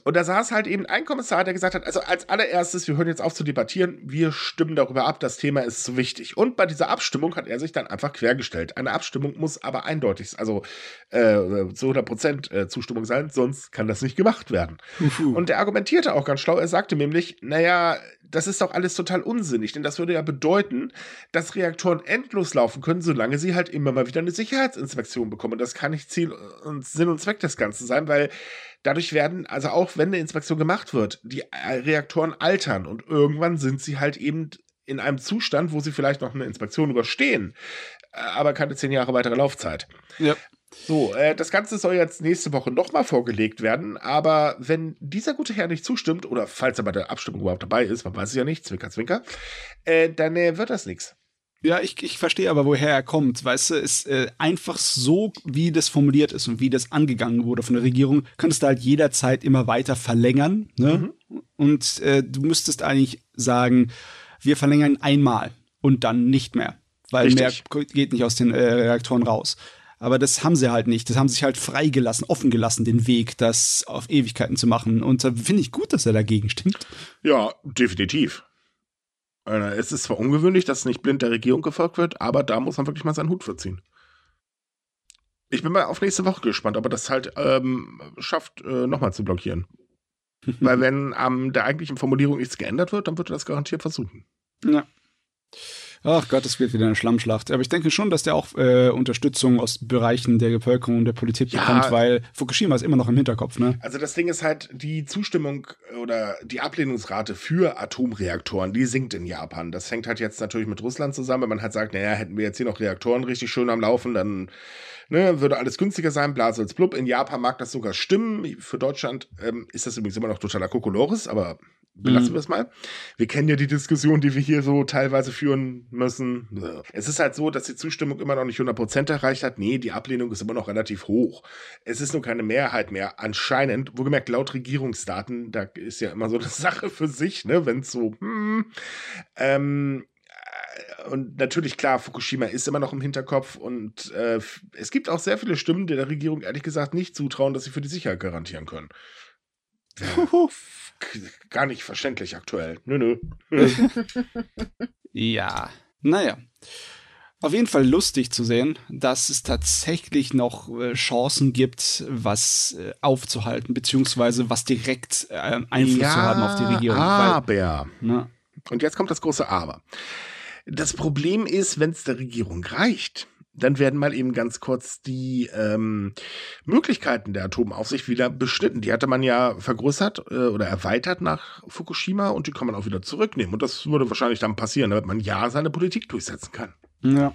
und da saß halt eben ein Kommissar, der gesagt hat, also als allererstes, wir hören jetzt auf zu debattieren, wir stimmen darüber ab, das Thema ist zu wichtig. Und bei dieser Abstimmung hat er sich dann einfach quergestellt. Eine Abstimmung muss aber eindeutig, also äh, zu 100% äh, Zustimmung sein, sonst kann das nicht gemacht werden. Uhu. Und er argumentierte auch ganz schlau, er sagte nämlich, naja, das ist doch alles total unsinnig, denn das würde ja bedeuten, dass Reaktoren endlos laufen können, solange sie halt immer mal wieder eine Sicherheitsinspektion bekommen. Und das kann nicht Ziel und Sinn und Zweck des Ganzen sein, weil dadurch werden, also auch wenn eine Inspektion gemacht wird, die äh, Reaktoren altern und irgendwann sind sie halt eben in einem Zustand, wo sie vielleicht noch eine Inspektion überstehen, äh, aber keine zehn Jahre weitere Laufzeit. Ja. So, äh, das Ganze soll jetzt nächste Woche nochmal vorgelegt werden, aber wenn dieser gute Herr nicht zustimmt, oder falls er bei der Abstimmung überhaupt dabei ist, man weiß es ja nicht, Zwinker, Zwinker, äh, dann äh, wird das nichts. Ja, ich, ich verstehe aber, woher er kommt. Weißt du, ist äh, einfach so, wie das formuliert ist und wie das angegangen wurde von der Regierung, könntest du halt jederzeit immer weiter verlängern. Ne? Mhm. Und äh, du müsstest eigentlich sagen, wir verlängern einmal und dann nicht mehr. Weil Richtig. mehr geht nicht aus den äh, Reaktoren raus. Aber das haben sie halt nicht. Das haben sich halt freigelassen, offen gelassen, den Weg, das auf Ewigkeiten zu machen. Und da finde ich gut, dass er dagegen stimmt. Ja, definitiv. Äh, es ist zwar ungewöhnlich, dass nicht blind der Regierung gefolgt wird, aber da muss man wirklich mal seinen Hut verziehen. Ich bin mal auf nächste Woche gespannt, ob er das halt ähm, schafft, äh, nochmal zu blockieren. [LAUGHS] Weil wenn an ähm, der eigentlichen Formulierung nichts geändert wird, dann wird er das garantiert versuchen. Ja. Ach Gott, das wird wieder eine Schlammschlacht. Aber ich denke schon, dass der auch äh, Unterstützung aus Bereichen der Bevölkerung und der Politik ja, bekommt, weil Fukushima ist immer noch im Hinterkopf, ne? Also das Ding ist halt, die Zustimmung oder die Ablehnungsrate für Atomreaktoren, die sinkt in Japan. Das hängt halt jetzt natürlich mit Russland zusammen, wenn man halt sagt, naja, hätten wir jetzt hier noch Reaktoren richtig schön am Laufen, dann ne, würde alles günstiger sein, Blasels blub. In Japan mag das sogar stimmen. Für Deutschland ähm, ist das übrigens immer noch totaler Kokolores, aber belassen mhm. wir es mal. Wir kennen ja die Diskussion, die wir hier so teilweise führen müssen. Es ist halt so, dass die Zustimmung immer noch nicht 100% erreicht hat. Nee, die Ablehnung ist immer noch relativ hoch. Es ist nur keine Mehrheit mehr. Anscheinend, wohlgemerkt laut Regierungsdaten, da ist ja immer so eine [LAUGHS] Sache für sich, ne, wenn es so, hm, ähm, und natürlich, klar, Fukushima ist immer noch im Hinterkopf und äh, es gibt auch sehr viele Stimmen, die der Regierung ehrlich gesagt nicht zutrauen, dass sie für die Sicherheit garantieren können. [LAUGHS] gar nicht verständlich aktuell. Nö, nö. [LAUGHS] ja, naja. Auf jeden Fall lustig zu sehen, dass es tatsächlich noch äh, Chancen gibt, was äh, aufzuhalten, beziehungsweise was direkt äh, Einfluss ja, zu haben auf die Regierung. Aber. Weil, ne? Und jetzt kommt das große Aber. Das Problem ist, wenn es der Regierung reicht, dann werden mal eben ganz kurz die ähm, Möglichkeiten der Atomaufsicht wieder beschnitten. Die hatte man ja vergrößert äh, oder erweitert nach Fukushima und die kann man auch wieder zurücknehmen. Und das würde wahrscheinlich dann passieren, damit man ja seine Politik durchsetzen kann. Ja.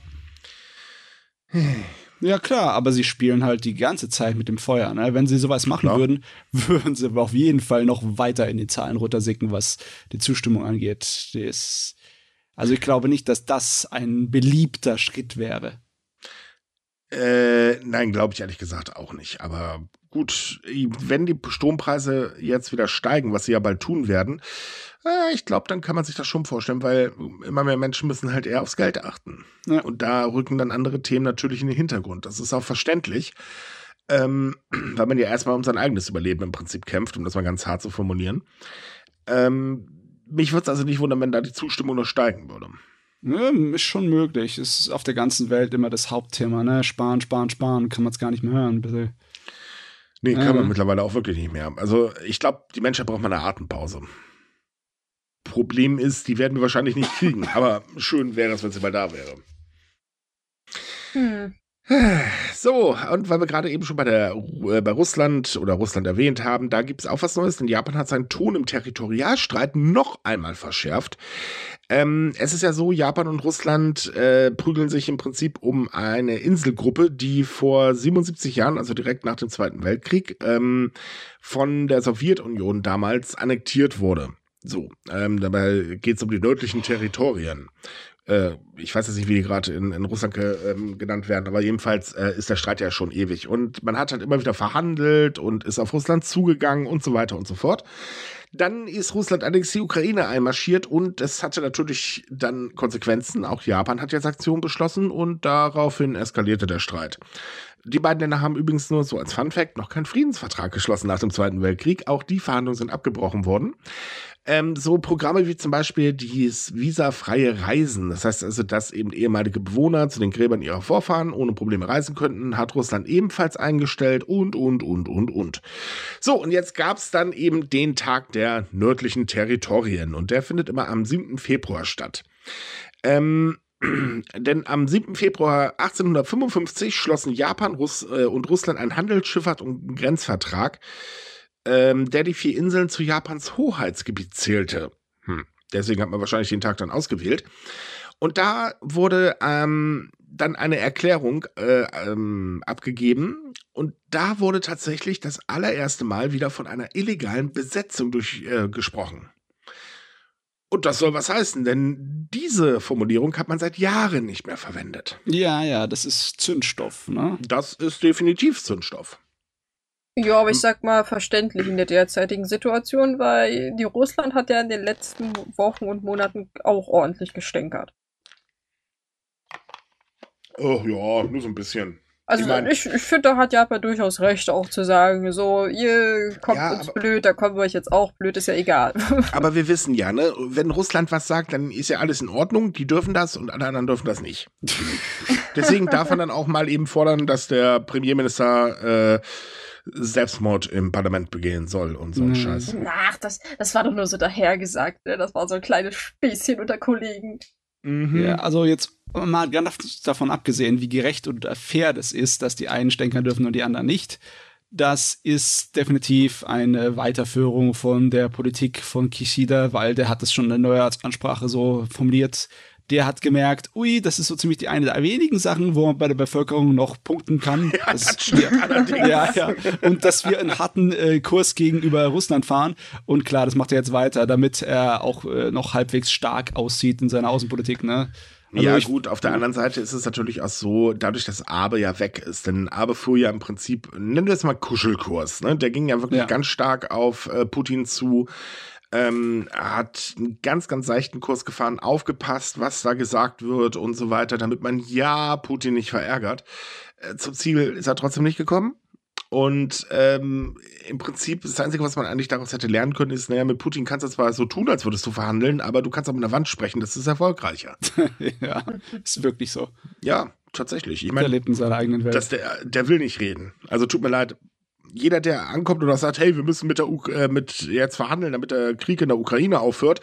Ja, klar, aber sie spielen halt die ganze Zeit mit dem Feuer. Ne? Wenn sie sowas machen klar. würden, [LAUGHS] würden sie auf jeden Fall noch weiter in die Zahlen runtersicken, was die Zustimmung angeht. Das, also ich glaube nicht, dass das ein beliebter Schritt wäre. Äh, nein, glaube ich ehrlich gesagt auch nicht. Aber gut, wenn die Strompreise jetzt wieder steigen, was sie ja bald tun werden, äh, ich glaube, dann kann man sich das schon vorstellen, weil immer mehr Menschen müssen halt eher aufs Geld achten. Ja. Und da rücken dann andere Themen natürlich in den Hintergrund. Das ist auch verständlich. Ähm, [CLEARS THROAT] weil man ja erstmal um sein eigenes Überleben im Prinzip kämpft, um das mal ganz hart zu formulieren. Ähm, mich würde es also nicht wundern, wenn da die Zustimmung noch steigen würde. Ja, ist schon möglich. Ist auf der ganzen Welt immer das Hauptthema, ne? Sparen, sparen, sparen, kann man es gar nicht mehr hören, bitte. Nee, kann äh. man mittlerweile auch wirklich nicht mehr. Also ich glaube, die Menschheit braucht mal eine Atempause. Problem ist, die werden wir wahrscheinlich nicht kriegen, [LAUGHS] aber schön wäre es, wenn sie mal da wäre. Hm. So, und weil wir gerade eben schon bei, der, äh, bei Russland oder Russland erwähnt haben, da gibt es auch was Neues, denn Japan hat seinen Ton im Territorialstreit noch einmal verschärft. Ähm, es ist ja so, Japan und Russland äh, prügeln sich im Prinzip um eine Inselgruppe, die vor 77 Jahren, also direkt nach dem Zweiten Weltkrieg, ähm, von der Sowjetunion damals annektiert wurde. So, ähm, dabei geht es um die nördlichen Territorien äh, ich weiß jetzt nicht, wie die gerade in, in Russland ähm, genannt werden, aber jedenfalls äh, ist der Streit ja schon ewig. Und man hat halt immer wieder verhandelt und ist auf Russland zugegangen und so weiter und so fort. Dann ist Russland allerdings die Ukraine einmarschiert und es hatte natürlich dann Konsequenzen. Auch Japan hat ja Sanktionen beschlossen und daraufhin eskalierte der Streit. Die beiden Länder haben übrigens nur so als Fun Fact noch keinen Friedensvertrag geschlossen nach dem Zweiten Weltkrieg. Auch die Verhandlungen sind abgebrochen worden. Ähm, so Programme wie zum Beispiel dieses visafreie Reisen. Das heißt also, dass eben ehemalige Bewohner zu den Gräbern ihrer Vorfahren ohne Probleme reisen könnten, hat Russland ebenfalls eingestellt und, und, und, und, und. So, und jetzt gab es dann eben den Tag der nördlichen Territorien und der findet immer am 7. Februar statt. Ähm, [CLEARS THROAT] denn am 7. Februar 1855 schlossen Japan Russ, äh, und Russland einen Handelsschifffahrt- und Grenzvertrag ähm, der die vier Inseln zu Japans Hoheitsgebiet zählte. Hm. Deswegen hat man wahrscheinlich den Tag dann ausgewählt. Und da wurde ähm, dann eine Erklärung äh, ähm, abgegeben. Und da wurde tatsächlich das allererste Mal wieder von einer illegalen Besetzung durchgesprochen. Äh, und das soll was heißen, denn diese Formulierung hat man seit Jahren nicht mehr verwendet. Ja, ja, das ist Zündstoff, ne? Das ist definitiv Zündstoff. Ja, aber ich sag mal verständlich in der derzeitigen Situation, weil die Russland hat ja in den letzten Wochen und Monaten auch ordentlich gestänkert. Oh ja, nur so ein bisschen. Also ich, mein, ich, ich finde, da hat Japan durchaus recht, auch zu sagen, so, ihr kommt ja, uns aber, blöd, da kommen wir euch jetzt auch blöd, ist ja egal. [LAUGHS] Aber wir wissen ja, ne, wenn Russland was sagt, dann ist ja alles in Ordnung, die dürfen das und alle anderen dürfen das nicht. [LAUGHS] Deswegen darf man dann auch mal eben fordern, dass der Premierminister äh, Selbstmord im Parlament begehen soll und so ein mhm. Scheiß. Ach, das, das war doch nur so dahergesagt, ne? Das war so ein kleines Späßchen unter Kollegen. Mhm. Ja, also jetzt mal ganz davon abgesehen, wie gerecht und fair das ist, dass die einen stänkern dürfen und die anderen nicht. Das ist definitiv eine Weiterführung von der Politik von Kishida, weil der hat es schon in der Neujahrsansprache so formuliert der hat gemerkt, ui, das ist so ziemlich die eine der wenigen Sachen, wo man bei der Bevölkerung noch punkten kann. [LAUGHS] Ja, das, das stimmt ja, ja. Und dass wir einen harten äh, Kurs gegenüber Russland fahren. Und klar, das macht er jetzt weiter, damit er auch äh, noch halbwegs stark aussieht in seiner Außenpolitik, ne? Also ja, gut, auf der anderen Seite ist es natürlich auch so, dadurch, dass Abe ja weg ist, denn Abe fuhr ja im Prinzip, nennen wir es mal Kuschelkurs, ne? Der ging ja wirklich ja. ganz stark auf äh, Putin zu ähm, hat einen ganz, ganz seichten Kurs gefahren, aufgepasst, was da gesagt wird und so weiter, damit man ja Putin nicht verärgert. Äh, zum Ziel ist er trotzdem nicht gekommen. Und ähm, im Prinzip das Einzige, was man eigentlich daraus hätte lernen können, ist, naja, mit Putin kannst du zwar so tun, als würdest du verhandeln, aber du kannst auch mit einer Wand sprechen, das ist erfolgreicher. [LAUGHS] ja, ist wirklich so. Ja, tatsächlich. Ich meine, der lebt in seiner eigenen Welt. Das, der, der will nicht reden. Also tut mir leid, jeder, der ankommt und sagt, hey, wir müssen mit der U äh, mit jetzt verhandeln, damit der Krieg in der Ukraine aufhört,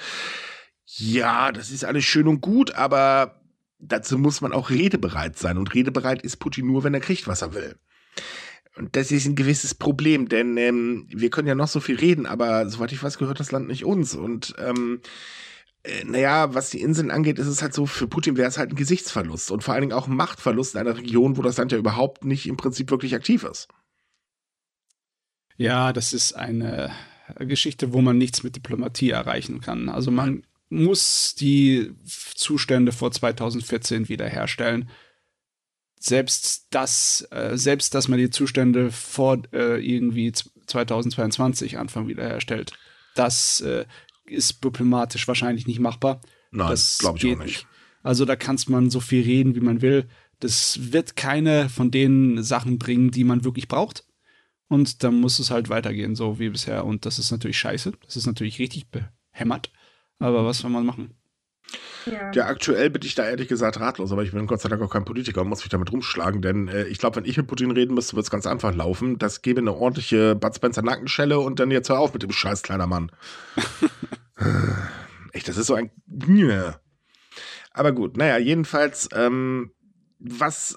Ja, das ist alles schön und gut, aber dazu muss man auch redebereit sein. Und redebereit ist Putin nur, wenn er kriegt, was er will. Und das ist ein gewisses Problem, denn ähm, wir können ja noch so viel reden, aber soweit ich weiß, gehört das Land nicht uns. Und ähm, äh, naja, was die Inseln angeht, ist es halt so, für Putin wäre es halt ein Gesichtsverlust und vor allen Dingen auch ein Machtverlust in einer Region, wo das Land ja überhaupt nicht im Prinzip wirklich aktiv ist. Ja, das ist eine Geschichte, wo man nichts mit Diplomatie erreichen kann. Also man muss die Zustände vor 2014 wiederherstellen. Selbst das, äh, selbst dass man die Zustände vor äh, irgendwie 2022 Anfang wiederherstellt, das äh, ist diplomatisch wahrscheinlich nicht machbar. Nein, das glaube ich auch nicht. nicht. Also da kann man so viel reden, wie man will. Das wird keine von den Sachen bringen, die man wirklich braucht. Und dann muss es halt weitergehen, so wie bisher. Und das ist natürlich scheiße. Das ist natürlich richtig behämmert. Aber was soll man machen? Ja. Ja, aktuell bin ich da ehrlich gesagt ratlos, aber ich bin Gott sei Dank auch kein Politiker und muss mich damit rumschlagen, denn äh, ich glaube, wenn ich mit Putin reden müsste, wird es ganz einfach laufen. Das gäbe eine ordentliche Bud Spencer Nackenschelle und dann jetzt hör auf mit dem scheiß kleiner Mann. [LAUGHS] Echt, das ist so ein. Aber gut, naja, jedenfalls, ähm, was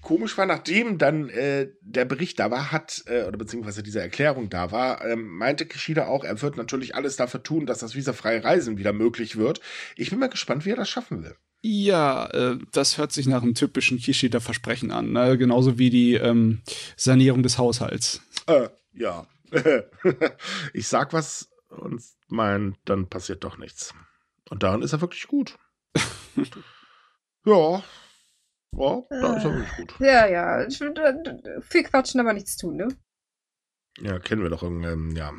komisch war, nachdem dann äh, der Bericht da war, hat, äh, oder beziehungsweise diese Erklärung da war, ähm, meinte Kishida auch, er wird natürlich alles dafür tun, dass das visafreie Reisen wieder möglich wird. Ich bin mal gespannt, wie er das schaffen will. Ja, äh, das hört sich nach einem typischen Kishida-Versprechen an. Ne? Genauso wie die ähm, Sanierung des Haushalts. Äh, ja. [LAUGHS] ich sag was und mein, dann passiert doch nichts. Und daran ist er wirklich gut. [LAUGHS] ja. Ja, da ist er wirklich gut. Ja, ja. Äh, Viel quatschen, aber nichts tun, ne? Ja, kennen wir doch irgendwie, ja.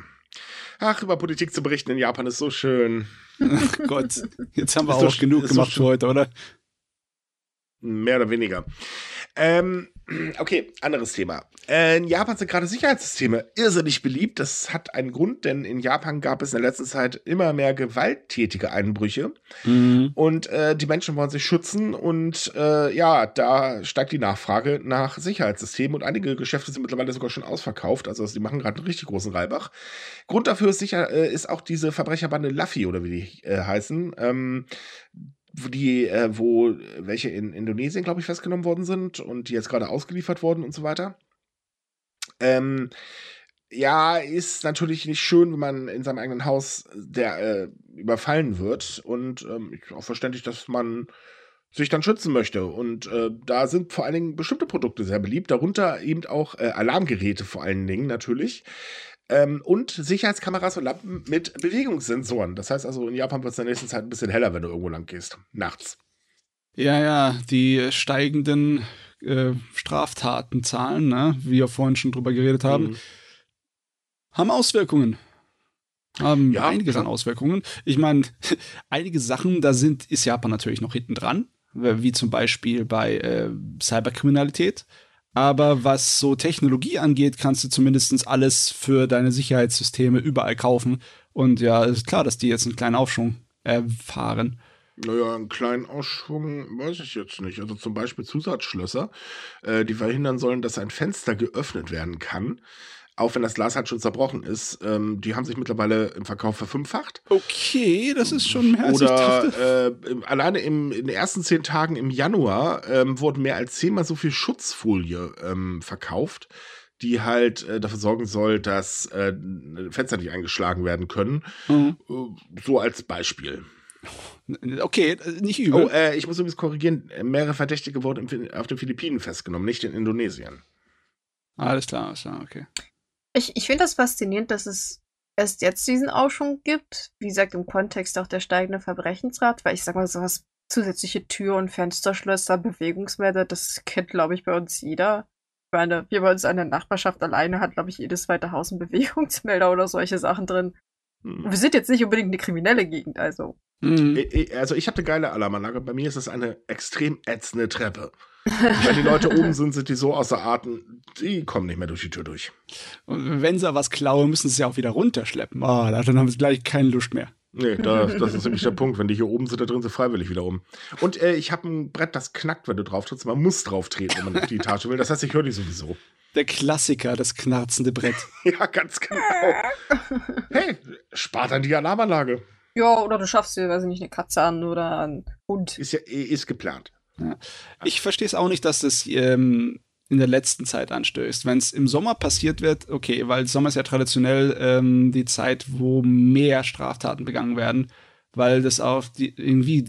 Ach, über Politik zu berichten in Japan ist so schön. Ach Gott, jetzt haben wir auch genug gemacht schon- für heute, oder? Mehr oder weniger. Ähm, [CLEARS THROAT] okay, anderes Thema. Äh, in Japan sind gerade Sicherheitssysteme irrsinnig beliebt. Das hat einen Grund, denn in Japan gab es in der letzten Zeit immer mehr gewalttätige Einbrüche. Mhm. Und äh, die Menschen wollen sich schützen und äh, ja, da steigt die Nachfrage nach Sicherheitssystemen und einige Geschäfte sind mittlerweile sogar schon ausverkauft. Also die machen gerade einen richtig großen Reibach. Grund dafür ist sicher, äh, ist auch diese Verbrecherbande Laffy oder wie die äh, heißen. Ähm, die, äh, wo welche in Indonesien, glaube ich, festgenommen worden sind und die jetzt gerade ausgeliefert wurden und so weiter. Ähm, ja, ist natürlich nicht schön, wenn man in seinem eigenen Haus der äh, überfallen wird und ähm, auch verständlich, dass man sich dann schützen möchte. Und äh, da sind vor allen Dingen bestimmte Produkte sehr beliebt, darunter eben auch äh, Alarmgeräte vor allen Dingen natürlich. Ähm, und Sicherheitskameras und Lampen mit Bewegungssensoren. Das heißt also, in Japan wird es in der nächsten Zeit ein bisschen heller, wenn du irgendwo lang gehst. Nachts. Ja, ja, die steigenden äh, Straftatenzahlen, ne, wie wir vorhin schon drüber geredet haben, Mhm. haben Auswirkungen. Haben Ja, einiges an Auswirkungen. Ich meine, [LAUGHS] einige Sachen, da sind, ist Japan natürlich noch hinten dran, wie zum Beispiel bei äh, Cyberkriminalität. Aber was so Technologie angeht, kannst du zumindest alles für deine Sicherheitssysteme überall kaufen. Und ja, ist klar, dass die jetzt einen kleinen Aufschwung erfahren. Naja, einen kleinen Ausschwung weiß ich jetzt nicht. Also zum Beispiel Zusatzschlösser, äh, die verhindern sollen, dass ein Fenster geöffnet werden kann. Auch wenn das Glas halt schon zerbrochen ist. Ähm, die haben sich mittlerweile im Verkauf verfünffacht. Okay, das ist schon mehr als. Oder äh, im, alleine im, in den ersten zehn Tagen im Januar ähm, wurden mehr als zehnmal so viel Schutzfolie ähm, verkauft, die halt äh, dafür sorgen soll, dass äh, Fenster nicht eingeschlagen werden können. Mhm. Äh, so als Beispiel. Okay, nicht übel. Oh, äh, ich muss übrigens korrigieren, mehrere Verdächtige wurden auf den Philippinen festgenommen, nicht in Indonesien. alles klar, alles klar, okay. Ich, ich finde das faszinierend, dass es erst jetzt diesen Aufschwung gibt. Wie gesagt, im Kontext auch der steigende Verbrechensrat, weil ich sag mal, sowas zusätzliche Tür- und Fensterschlösser, Bewegungsmelder, das kennt, glaube ich, bei uns jeder. Ich meine, wir bei uns in der Nachbarschaft alleine hat, glaube ich, jedes zweite Haus einen [LAUGHS] Bewegungsmelder oder solche Sachen drin. Hm. Und wir sind jetzt nicht unbedingt eine kriminelle Gegend, also. Mhm. Also ich habe eine geile Alarmanlage. Bei mir ist es eine extrem ätzende Treppe. Wenn die Leute oben sind, sind die so außer Atem, die kommen nicht mehr durch die Tür durch. Und wenn sie was klauen, müssen sie es ja auch wieder runterschleppen. Ah, dann haben sie gleich keine Lust mehr. Nee, da, das ist nämlich der Punkt. Wenn die hier oben sind, da drin sind freiwillig wieder um. Und äh, ich habe ein Brett, das knackt, wenn du drauf trittst. Man muss drauf treten, wenn man auf die Etage will. Das heißt, ich höre die sowieso. Der Klassiker, das knarzende Brett. [LAUGHS] Ja, ganz genau. Hey, spart an die Alarmanlage. Ja, oder du schaffst dir, weiß ich nicht, eine Katze an oder einen Hund. Ist ja ist geplant. Ja. Ich verstehe es auch nicht, dass das ähm, in der letzten Zeit anstößt. Wenn es im Sommer passiert wird, okay, weil Sommer ist ja traditionell ähm, die Zeit, wo mehr Straftaten begangen werden, weil das auf die irgendwie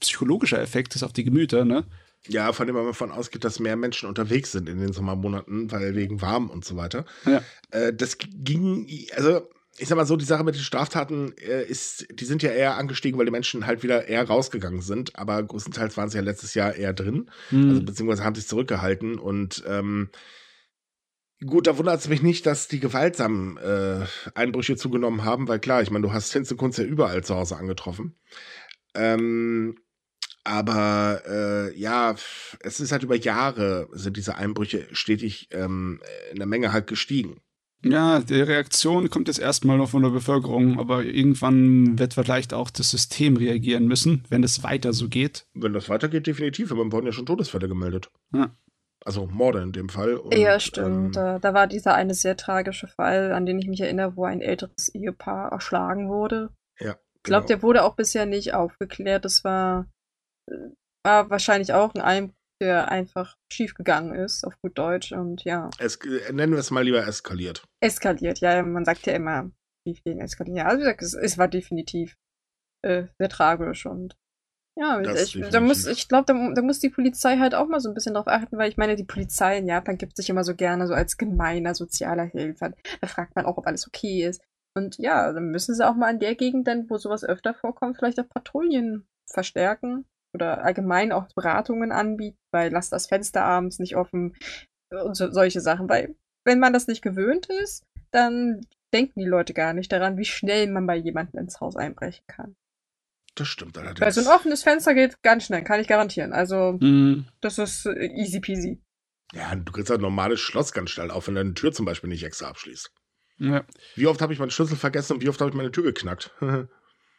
psychologischer Effekt ist auf die Gemüter, ne? Ja, von dem man davon ausgeht, dass mehr Menschen unterwegs sind in den Sommermonaten, weil wegen warm und so weiter. Ja. Äh, das ging, also ich sag mal so, die Sache mit den Straftaten äh, ist, die sind ja eher angestiegen, weil die Menschen halt wieder eher rausgegangen sind, aber größtenteils waren sie ja letztes Jahr eher drin, Hm. also beziehungsweise haben sich zurückgehalten und ähm, gut, da wundert es mich nicht, dass die gewaltsamen äh, Einbrüche zugenommen haben, weil klar, ich meine, du hast Hinz und Kunst ja überall zu Hause angetroffen. Ähm, aber äh, ja, es ist halt über Jahre sind diese Einbrüche stetig ähm, in der Menge halt gestiegen. Ja, die Reaktion kommt jetzt erstmal noch von der Bevölkerung, aber irgendwann wird vielleicht auch das System reagieren müssen, wenn es weiter so geht. Wenn das weitergeht, definitiv. Aber wurden ja schon Todesfälle gemeldet. Ja. Also Morde in dem Fall. Und, ja, stimmt. Ähm, da, da war dieser eine sehr tragische Fall, an den ich mich erinnere, wo ein älteres Ehepaar erschlagen wurde. ja, Ich glaube, genau. der wurde auch bisher nicht aufgeklärt. Das war, äh, war wahrscheinlich auch ein Einbruch, der einfach schiefgegangen ist, auf gut Deutsch. Und ja, es, äh, nennen wir es mal lieber eskaliert. eskaliert. Ja, man sagt ja immer, schief gehen, eskalieren. Ja, also wie gesagt, es, es war definitiv äh, sehr tragisch und ja, ich, da muss, ich glaube, da, da muss die Polizei halt auch mal so ein bisschen drauf achten, weil ich meine, die Polizei in Japan gibt sich immer so gerne so als gemeiner sozialer Helfer. Da fragt man auch, ob alles okay ist. Und ja, dann müssen sie auch mal an der Gegend, dann, wo sowas öfter vorkommt, vielleicht auch Patrouillen verstärken oder allgemein auch Beratungen anbieten, weil lasst das Fenster abends nicht offen und so, solche Sachen. Weil wenn man das nicht gewöhnt ist, dann denken die Leute gar nicht daran, wie schnell man bei jemandem ins Haus einbrechen kann. Das stimmt allerdings. Weil so ein offenes Fenster geht ganz schnell, kann ich garantieren. Also, Hm. das ist äh, easy peasy. ja, du kriegst ein normales Schloss ganz schnell auf, wenn du eine Tür zum Beispiel nicht extra abschließt. Ja. Wie oft habe ich meinen Schlüssel vergessen und wie oft habe ich meine Tür geknackt? [LAUGHS]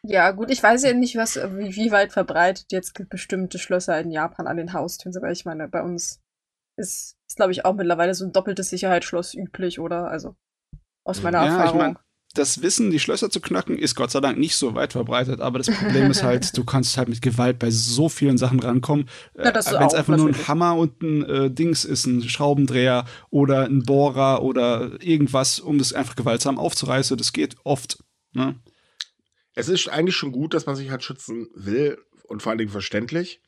Ja, gut, ich weiß ja nicht, was, wie, wie weit verbreitet jetzt bestimmte Schlösser in Japan an den Haustüren sind, aber ich meine, bei uns ist, ist glaube ich, auch mittlerweile so ein doppeltes Sicherheitsschloss üblich, oder? Also, aus meiner Ja, ich Erfahrung. mein, das Wissen, die Schlösser zu knacken, ist Gott sei Dank nicht so weit verbreitet, aber das Problem ist halt, [LAUGHS] du kannst halt mit Gewalt bei so vielen Sachen rankommen. Ja, das Wenn es einfach nur ein natürlich. Hammer und ein äh, Dings ist, ein Schraubendreher oder ein Bohrer oder irgendwas, um das einfach gewaltsam aufzureißen, das geht oft. Ne? Es ist eigentlich schon gut, dass man sich halt schützen will und vor allen Dingen verständlich.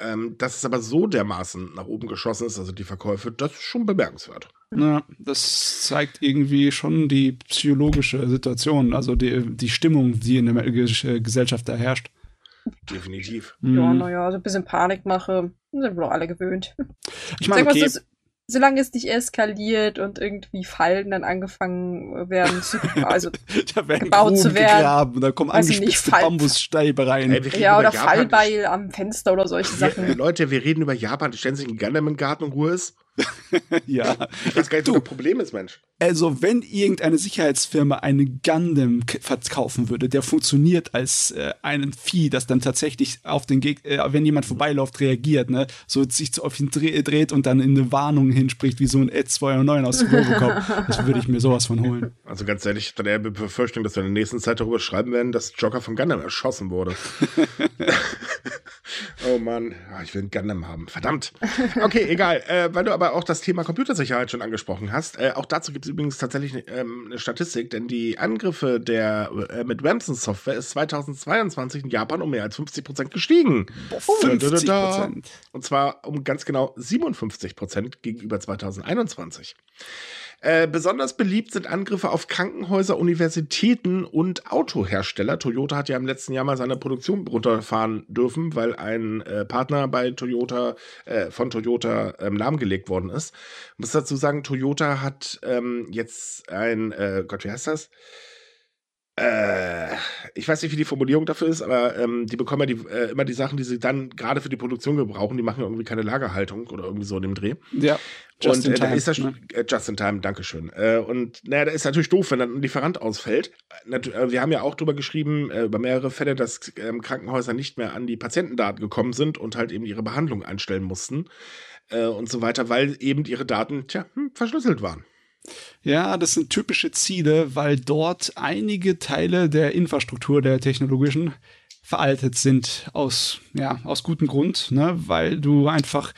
Ähm, dass es aber so dermaßen nach oben geschossen ist, also die Verkäufe, das ist schon bemerkenswert. Ja, das zeigt irgendwie schon die psychologische Situation, also die, die Stimmung, die in der Ge- Gesellschaft da herrscht. Definitiv. Ja, Mhm. naja, so ein bisschen Panikmache, sind wir doch alle gewöhnt. Ich meine, okay, so, solange es nicht eskaliert und irgendwie Fallen dann angefangen werden zu, [LAUGHS] also da werden gebaut Gruben zu werden. gegraben, da kommen angespitzte Fall- Bambusstäbe rein. Ey, wir reden ja, oder Japan. Fallbeil am Fenster oder solche Sachen. Leute, wir reden über Japan, die stellen sich einen Gundam im Garten und Ruhe ist. [LAUGHS] ja. Ich weiß gar nicht, was Du. das Problem ist, Mensch. Also, wenn irgendeine Sicherheitsfirma einen Gundam verkaufen würde, der funktioniert als äh, einen Vieh, das dann tatsächlich auf den Geg äh, wenn jemand vorbeiläuft, reagiert, ne, so sich so auf ihn dreh dreht und dann in eine Warnung hinspricht, wie so ein Ed 209 aus dem Robocop, das würde ich mir sowas von holen. Also ganz ehrlich, ich hatte eher Befürchtung, dass wir in der nächsten Zeit darüber schreiben werden, dass Joker von Gundam erschossen wurde. [LAUGHS] [LAUGHS] oh Mann, Ah, ich will einen Gundam haben. Verdammt. Okay, egal. Äh, weil du aber auch das Thema Computersicherheit schon angesprochen hast. Äh, auch dazu gibt es übrigens tatsächlich ähm, eine Statistik, denn die Angriffe der äh, mit Ramson-Software ist 2022 in Japan um mehr als 50 Prozent gestiegen. Boah, Da, da, 50 da. Prozent. Und zwar um ganz genau 57 Prozent gegenüber 2021. Äh, besonders beliebt sind Angriffe auf Krankenhäuser, Universitäten und Autohersteller. Toyota hat ja im letzten Jahr mal seine Produktion runterfahren dürfen, weil ein äh, Partner bei Toyota äh, von Toyota ähm, lahmgelegt worden ist. Ich muss dazu sagen, Toyota hat ähm, jetzt ein, äh, Gott, wie heißt das? Äh, ich weiß nicht, wie die Formulierung dafür ist, aber ähm, die bekommen ja die, äh, immer die Sachen, die sie dann gerade für die Produktion gebrauchen. Die machen ja irgendwie keine Lagerhaltung oder irgendwie so in dem Dreh. Ja, just und in äh, time, ist das ne? äh, just in time, Dankeschön. Äh, und naja, da ist natürlich doof, wenn dann ein Lieferant ausfällt. Wir haben ja auch drüber geschrieben, über mehrere Fälle, dass ähm, Krankenhäuser nicht mehr an die Patientendaten gekommen sind und halt eben ihre Behandlung einstellen mussten und so weiter, weil eben ihre Daten, tja, hm, verschlüsselt waren. Ja, das sind typische Ziele, weil dort einige Teile der Infrastruktur der technologischen veraltet sind aus, ja, aus gutem Grund, ne? weil du einfach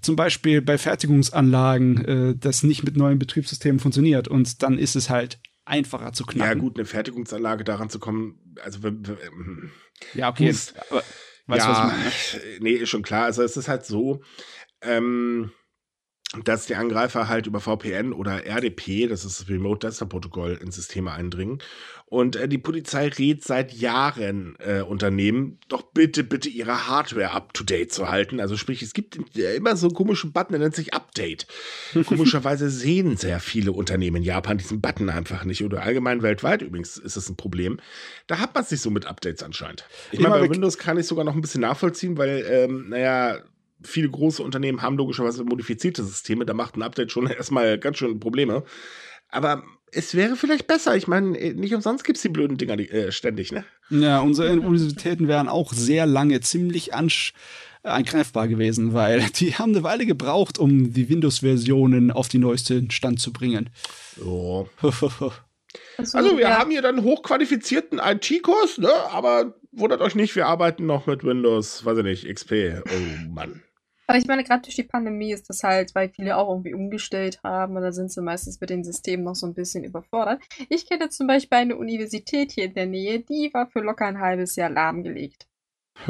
zum Beispiel bei Fertigungsanlagen äh, das nicht mit neuen Betriebssystemen funktioniert und dann ist es halt einfacher zu knacken. Ja, gut, eine Fertigungsanlage daran zu kommen, also ähm, ja, okay. Aber, weißt, ja, was ich meine? nee, ist schon klar. Also es ist halt so, ähm, dass die Angreifer halt über VPN oder RDP, das ist das Remote Desktop Protokoll, ins Systeme eindringen. Und äh, die Polizei rät seit Jahren äh, Unternehmen, doch bitte, bitte ihre Hardware up to date zu halten. Also sprich, es gibt äh, immer so einen komischen Button, der nennt sich Update. [LAUGHS] Komischerweise sehen sehr viele Unternehmen in Japan diesen Button einfach nicht oder allgemein weltweit übrigens ist es ein Problem. Da hat man es nicht so mit Updates anscheinend. Ich meine, bei Windows kann ich sogar noch ein bisschen nachvollziehen, weil, ähm, naja, viele große Unternehmen haben logischerweise modifizierte Systeme, da macht ein Update schon [LAUGHS] erstmal ganz schön Probleme. Aber es wäre vielleicht besser. Ich meine, nicht umsonst gibt es die blöden Dinger äh, ständig, ne? Ja, unsere Universitäten wären auch sehr lange ziemlich angreifbar gewesen, weil [LAUGHS] die haben eine Weile gebraucht, um die Windows-Versionen auf den neuesten Stand zu bringen. Also, [LAUGHS] also, wir ja. haben hier dann hochqualifizierten IT-Kurs, ne? aber wundert euch nicht, wir arbeiten noch mit Windows, weiß ich nicht, XP. Oh Mann. Aber ich meine, gerade durch die Pandemie ist das halt, weil viele auch irgendwie umgestellt haben und da sind sie meistens mit den Systemen noch so ein bisschen überfordert. Ich kenne zum Beispiel eine Universität hier in der Nähe, die war für locker ein halbes Jahr lahmgelegt. [LAUGHS]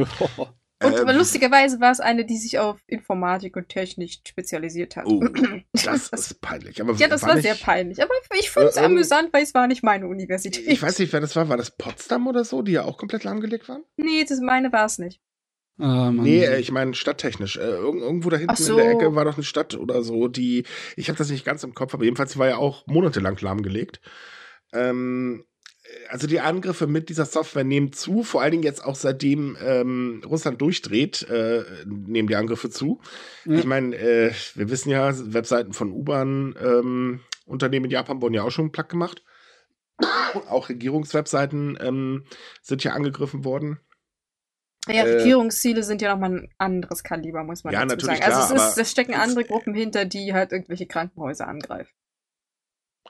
Und ähm, lustigerweise war es eine, die sich auf Informatik und Technik spezialisiert hat. Oh, [LAUGHS] das ist peinlich. Aber ja, das war, war sehr peinlich. Aber ich finde es äh, amüsant, weil es war nicht meine Universität. Ich weiß nicht, wer das war. War das Potsdam oder so, die ja auch komplett lahmgelegt waren? Nee, das meine war es nicht. Ah, nee, äh, ich meine stadttechnisch. Äh, irgendwo da hinten so. in der Ecke war doch eine Stadt oder so, die, ich habe das nicht ganz im Kopf, aber jedenfalls war ja auch monatelang lahmgelegt. Ähm, also die Angriffe mit dieser Software nehmen zu, vor allen Dingen jetzt auch seitdem ähm, Russland durchdreht, äh, nehmen die Angriffe zu. Ja. Ich meine, äh, wir wissen ja, Webseiten von U-Bahn-Unternehmen ähm, in Japan wurden ja auch schon platt gemacht. auch Regierungswebseiten ähm, sind ja angegriffen worden. Ja, äh, Regierungsziele sind ja nochmal ein anderes Kaliber, muss man ja, dazu sagen. Klar, also es, ist, es stecken andere Gruppen hinter, die halt irgendwelche Krankenhäuser angreifen.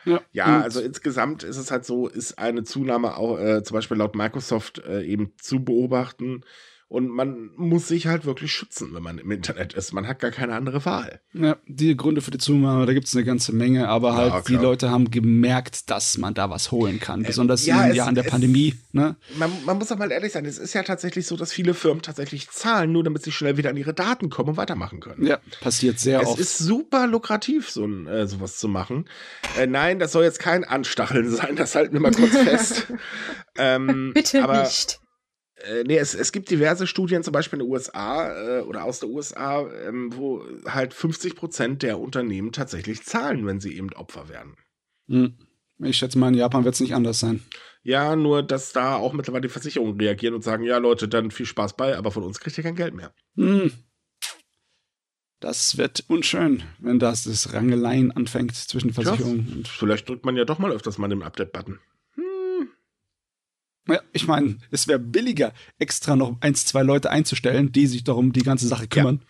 Ja, ja also insgesamt ist es halt so, ist eine Zunahme auch äh, zum Beispiel laut Microsoft äh, eben zu beobachten. Und man muss sich halt wirklich schützen, wenn man im Internet ist. Man hat gar keine andere Wahl. Ja, die Gründe für die Zunahme, da gibt es eine ganze Menge, aber halt ja, die Leute haben gemerkt, dass man da was holen kann. Äh, Besonders ja, in den Jahren der es, Pandemie. Ne? Man, man, muss doch mal ehrlich sein, es ist ja tatsächlich so, dass viele Firmen tatsächlich zahlen, nur damit sie schnell wieder an ihre Daten kommen und weitermachen können. Ja, passiert sehr es oft. Es ist super lukrativ, so ein, äh, sowas zu machen. Äh, nein, das soll jetzt kein Anstacheln sein, das halten wir mal kurz fest. [LAUGHS] ähm, Bitte aber, nicht äh, nee, es, es gibt diverse Studien, zum Beispiel in den USA äh, oder aus der USA, ähm, wo halt 50 Prozent der Unternehmen tatsächlich zahlen, wenn sie eben Opfer werden. Hm. Ich schätze mal, in Japan wird es nicht anders sein. Ja, nur dass da auch mittlerweile die Versicherungen reagieren und sagen, ja Leute, dann viel Spaß bei, aber von uns kriegt ihr kein Geld mehr. Hm. Das wird unschön, wenn das, das Rangeleien anfängt zwischen Versicherungen. Ja, vielleicht drückt man ja doch mal öfters mal den Update-Button. Ich meine, es wäre billiger, extra noch eins, zwei Leute einzustellen, die sich darum die ganze Sache kümmern.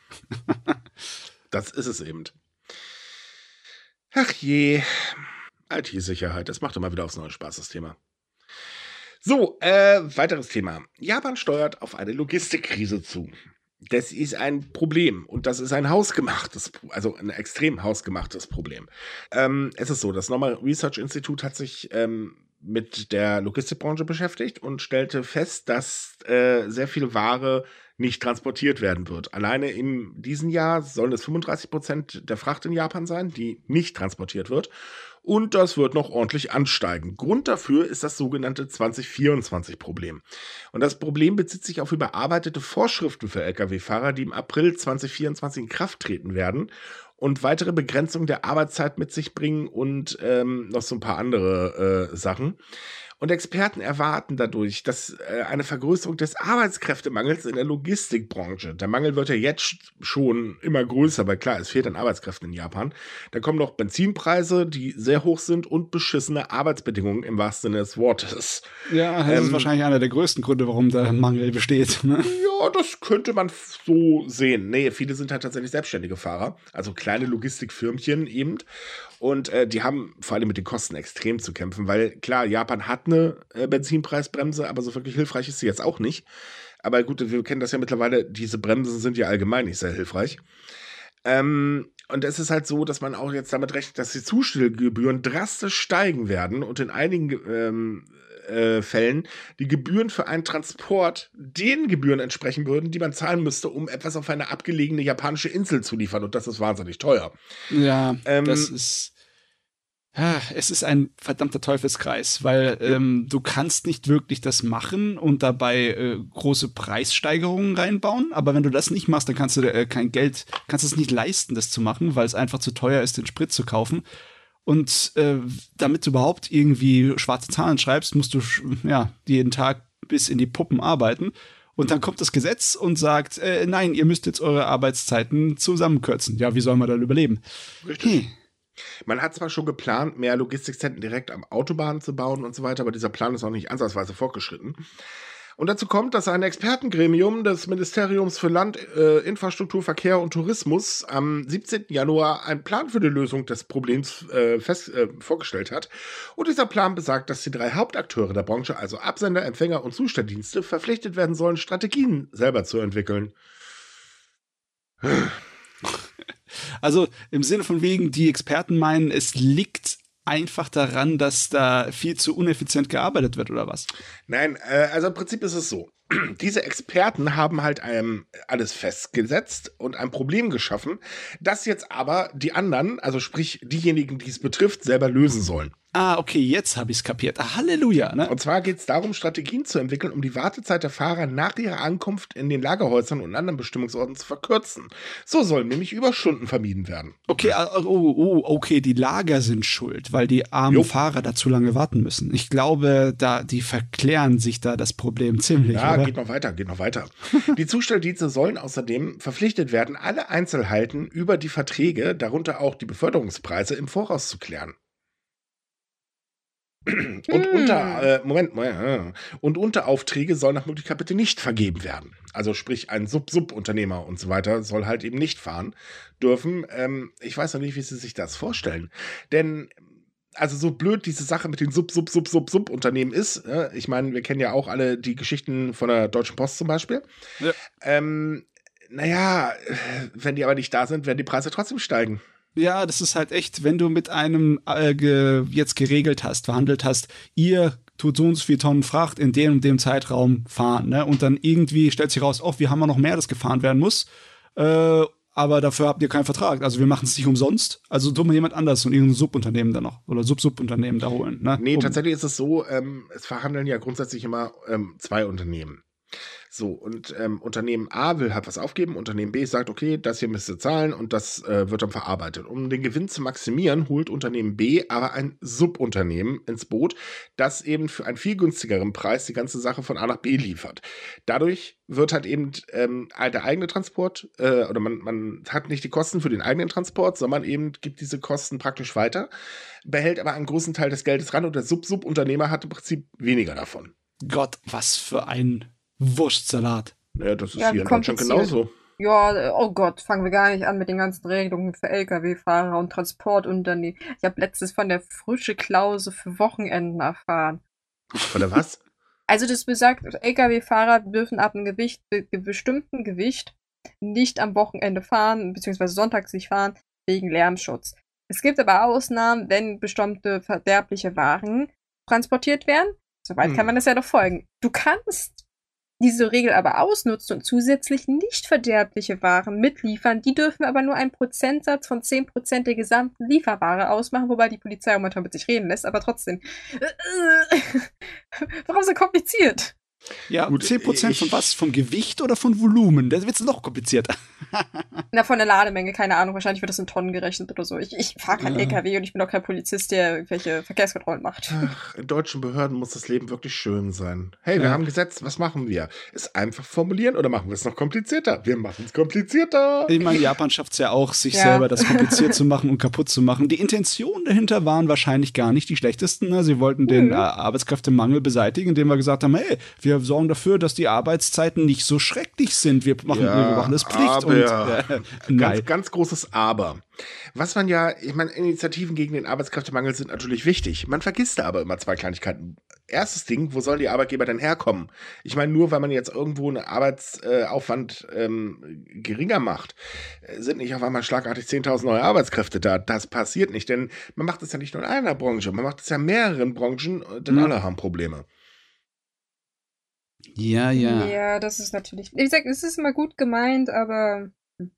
Ja. [LAUGHS] das ist es eben. Ach je. IT-Sicherheit, das macht immer wieder aufs neue Spaß, das Thema. So, äh, weiteres Thema. Japan steuert auf eine Logistikkrise zu. Das ist ein Problem und das ist ein hausgemachtes, also ein extrem hausgemachtes Problem. Ähm, es ist so, das Normal Research Institute hat sich ähm, mit der Logistikbranche beschäftigt und stellte fest, dass äh, sehr viel Ware nicht transportiert werden wird. Alleine in diesem Jahr sollen es 35 Prozent der Fracht in Japan sein, die nicht transportiert wird. Und das wird noch ordentlich ansteigen. Grund dafür ist das sogenannte 2024-Problem. Und das Problem bezieht sich auf überarbeitete Vorschriften für Lkw-Fahrer, die im April 2024 in Kraft treten werden und weitere Begrenzungen der Arbeitszeit mit sich bringen und ähm, noch so ein paar andere äh, Sachen. Und Experten erwarten dadurch, dass äh, eine Vergrößerung des Arbeitskräftemangels in der Logistikbranche, der Mangel wird ja jetzt schon immer größer, weil klar, es fehlt an Arbeitskräften in Japan. Da kommen noch Benzinpreise, die sehr hoch sind und beschissene Arbeitsbedingungen im wahrsten Sinne des Wortes. Ja, das ähm, ist wahrscheinlich einer der größten Gründe, warum der Mangel besteht. Ne? Ja, das könnte man so sehen. Nee, viele sind halt tatsächlich selbstständige Fahrer, also kleine Logistikfirmchen eben. Und äh, die haben vor allem mit den Kosten extrem zu kämpfen, weil klar, Japan hat eine äh, Benzinpreisbremse, aber so wirklich hilfreich ist sie jetzt auch nicht. Aber gut, wir kennen das ja mittlerweile, diese Bremsen sind ja allgemein nicht sehr hilfreich. Ähm, und es ist halt so, dass man auch jetzt damit rechnet, dass die Zustellgebühren drastisch steigen werden und in einigen ähm, äh, Fällen die Gebühren für einen Transport den Gebühren entsprechen würden, die man zahlen müsste, um etwas auf eine abgelegene japanische Insel zu liefern. Und das ist wahnsinnig teuer. Ja, ähm, das ist es ist ein verdammter Teufelskreis, weil ähm, du kannst nicht wirklich das machen und dabei äh, große Preissteigerungen reinbauen. Aber wenn du das nicht machst, dann kannst du äh, kein Geld, kannst es nicht leisten, das zu machen, weil es einfach zu teuer ist, den Sprit zu kaufen. Und äh, damit du überhaupt irgendwie schwarze Zahlen schreibst, musst du ja jeden Tag bis in die Puppen arbeiten. Und dann kommt das Gesetz und sagt, äh, nein, ihr müsst jetzt eure Arbeitszeiten zusammenkürzen. Ja, wie soll man dann überleben? Richtig. Hm. Man hat zwar schon geplant, mehr Logistikzentren direkt am Autobahn zu bauen und so weiter, aber dieser Plan ist auch nicht ansatzweise fortgeschritten. Und dazu kommt, dass ein Expertengremium des Ministeriums für Land, äh, Infrastruktur, Verkehr und Tourismus am 17. Januar einen Plan für die Lösung des Problems äh, fest, äh, vorgestellt hat. Und dieser Plan besagt, dass die drei Hauptakteure der Branche, also Absender, Empfänger und Zustelldienste, verpflichtet werden sollen, Strategien selber zu entwickeln. Also im Sinne von wegen, die Experten meinen, es liegt einfach daran, dass da viel zu uneffizient gearbeitet wird oder was? Nein, äh, also im Prinzip ist es so. [CLEARS THROAT] Diese Experten haben halt ähm, alles festgesetzt und ein Problem geschaffen, das jetzt aber die anderen, also sprich diejenigen, die es betrifft, selber lösen sollen. Ah, okay, jetzt habe ich es kapiert. Ah, Halleluja. Ne? Und zwar geht es darum, Strategien zu entwickeln, um die Wartezeit der Fahrer nach ihrer Ankunft in den Lagerhäusern und anderen Bestimmungsorten zu verkürzen. So sollen nämlich Überstunden vermieden werden. Okay, ah, oh, oh, okay, die Lager sind schuld, weil die armen jo. Fahrer da zu lange warten müssen. Ich glaube, da die verklären sich da das Problem ziemlich. Ja, oder? geht noch weiter, geht noch weiter. [LAUGHS] die Zustelldienste sollen außerdem verpflichtet werden, alle Einzelheiten über die Verträge, darunter auch die Beförderungspreise, im Voraus zu klären. Und hm. unter, äh, Moment, äh, und Unteraufträge sollen nach Möglichkeit bitte nicht vergeben werden. Also sprich, ein Sub-Sub-Unternehmer und so weiter soll halt eben nicht fahren dürfen. Ähm, ich weiß noch nicht, wie Sie sich das vorstellen. Denn also so blöd diese Sache mit den Sub, Sub, Sub, Sub, Sub-Unternehmen ist. Äh, ich meine, wir kennen ja auch alle die Geschichten von der Deutschen Post zum Beispiel. Ja. Ähm, naja, wenn die aber nicht da sind, werden die Preise trotzdem steigen. Ja, das ist halt echt, wenn du mit einem äh, ge, jetzt geregelt hast, verhandelt hast, ihr tut so und so viele Tonnen Fracht in dem und dem Zeitraum fahren, ne? Und dann irgendwie stellt sich raus, oh, wir haben ja noch mehr, das gefahren werden muss. Äh, aber dafür habt ihr keinen Vertrag. Also wir machen es nicht umsonst. Also tun wir jemand anders und irgendein Subunternehmen da noch oder Sub-Subunternehmen da holen. Ne? Nee, um. tatsächlich ist es so, ähm, es verhandeln ja grundsätzlich immer ähm, zwei Unternehmen. So, und ähm, Unternehmen A will halt was aufgeben, Unternehmen B sagt, okay, das hier müsst ihr zahlen und das äh, wird dann verarbeitet. Um den Gewinn zu maximieren, holt Unternehmen B aber ein Subunternehmen ins Boot, das eben für einen viel günstigeren Preis die ganze Sache von A nach B liefert. Dadurch wird halt eben ähm, der eigene Transport, äh, oder man, man hat nicht die Kosten für den eigenen Transport, sondern eben gibt diese Kosten praktisch weiter, behält aber einen großen Teil des Geldes ran und der Sub-Sub-Unternehmer hat im Prinzip weniger davon. Gott, was für ein Wurstsalat. Ja, das ist ja, hier in Deutschland genauso. Ja, oh Gott, fangen wir gar nicht an mit den ganzen Regelungen für Lkw-Fahrer und Transportunternehmen. Ich habe letztens von der frische Klause für Wochenenden erfahren. Von der was? Also das besagt, Lkw-Fahrer dürfen ab einem Gewicht, be bestimmten Gewicht nicht am Wochenende fahren, beziehungsweise sonntags nicht fahren, wegen Lärmschutz. Es gibt aber Ausnahmen, wenn bestimmte verderbliche Waren transportiert werden. Soweit hm. kann man das ja doch folgen. Du kannst diese Regel aber ausnutzt und zusätzlich nicht verderbliche Waren mitliefern, die dürfen aber nur einen Prozentsatz von 10% der gesamten Lieferware ausmachen, wobei die Polizei auch manchmal mit sich reden lässt, aber trotzdem. [LAUGHS] Warum so kompliziert? Ja, Gut, 10% von was? Vom Gewicht oder von Volumen? Das wird noch komplizierter. [LAUGHS] Na, von der Lademenge, keine Ahnung. Wahrscheinlich wird das in Tonnen gerechnet oder so. Ich, ich fahre kein ja. LKW und ich bin auch kein Polizist, der irgendwelche Verkehrskontrollen macht. Ach, in deutschen Behörden muss das Leben wirklich schön sein. Hey, wir ja. haben Gesetz, was machen wir? Ist einfach formulieren oder machen wir es noch komplizierter? Wir machen es komplizierter. Ich meine, Japan schafft es ja auch, sich ja. selber das kompliziert zu machen und kaputt zu machen. Die Intentionen dahinter waren wahrscheinlich gar nicht die schlechtesten. Ne? Sie wollten den mhm. Arbeitskräftemangel beseitigen, indem wir gesagt haben, hey, wir wir sorgen dafür, dass die Arbeitszeiten nicht so schrecklich sind. Wir machen, ja, wir machen das Pflicht. Aber, und, äh, ganz, [LAUGHS] ganz großes Aber. Was man ja, ich meine, Initiativen gegen den Arbeitskräftemangel sind natürlich wichtig. Man vergisst da aber immer zwei Kleinigkeiten. Erstes Ding, wo sollen die Arbeitgeber denn herkommen? Ich meine, nur weil man jetzt irgendwo einen Arbeitsaufwand ähm, geringer macht, äh, sind nicht auf einmal schlagartig 10.000 neue Arbeitskräfte da. Das passiert nicht, denn man macht es ja nicht nur in einer Branche, man macht es ja in mehreren Branchen, denn mhm. alle haben Probleme. Ja, ja. Ja, das ist natürlich. Wie gesagt, es ist immer gut gemeint, aber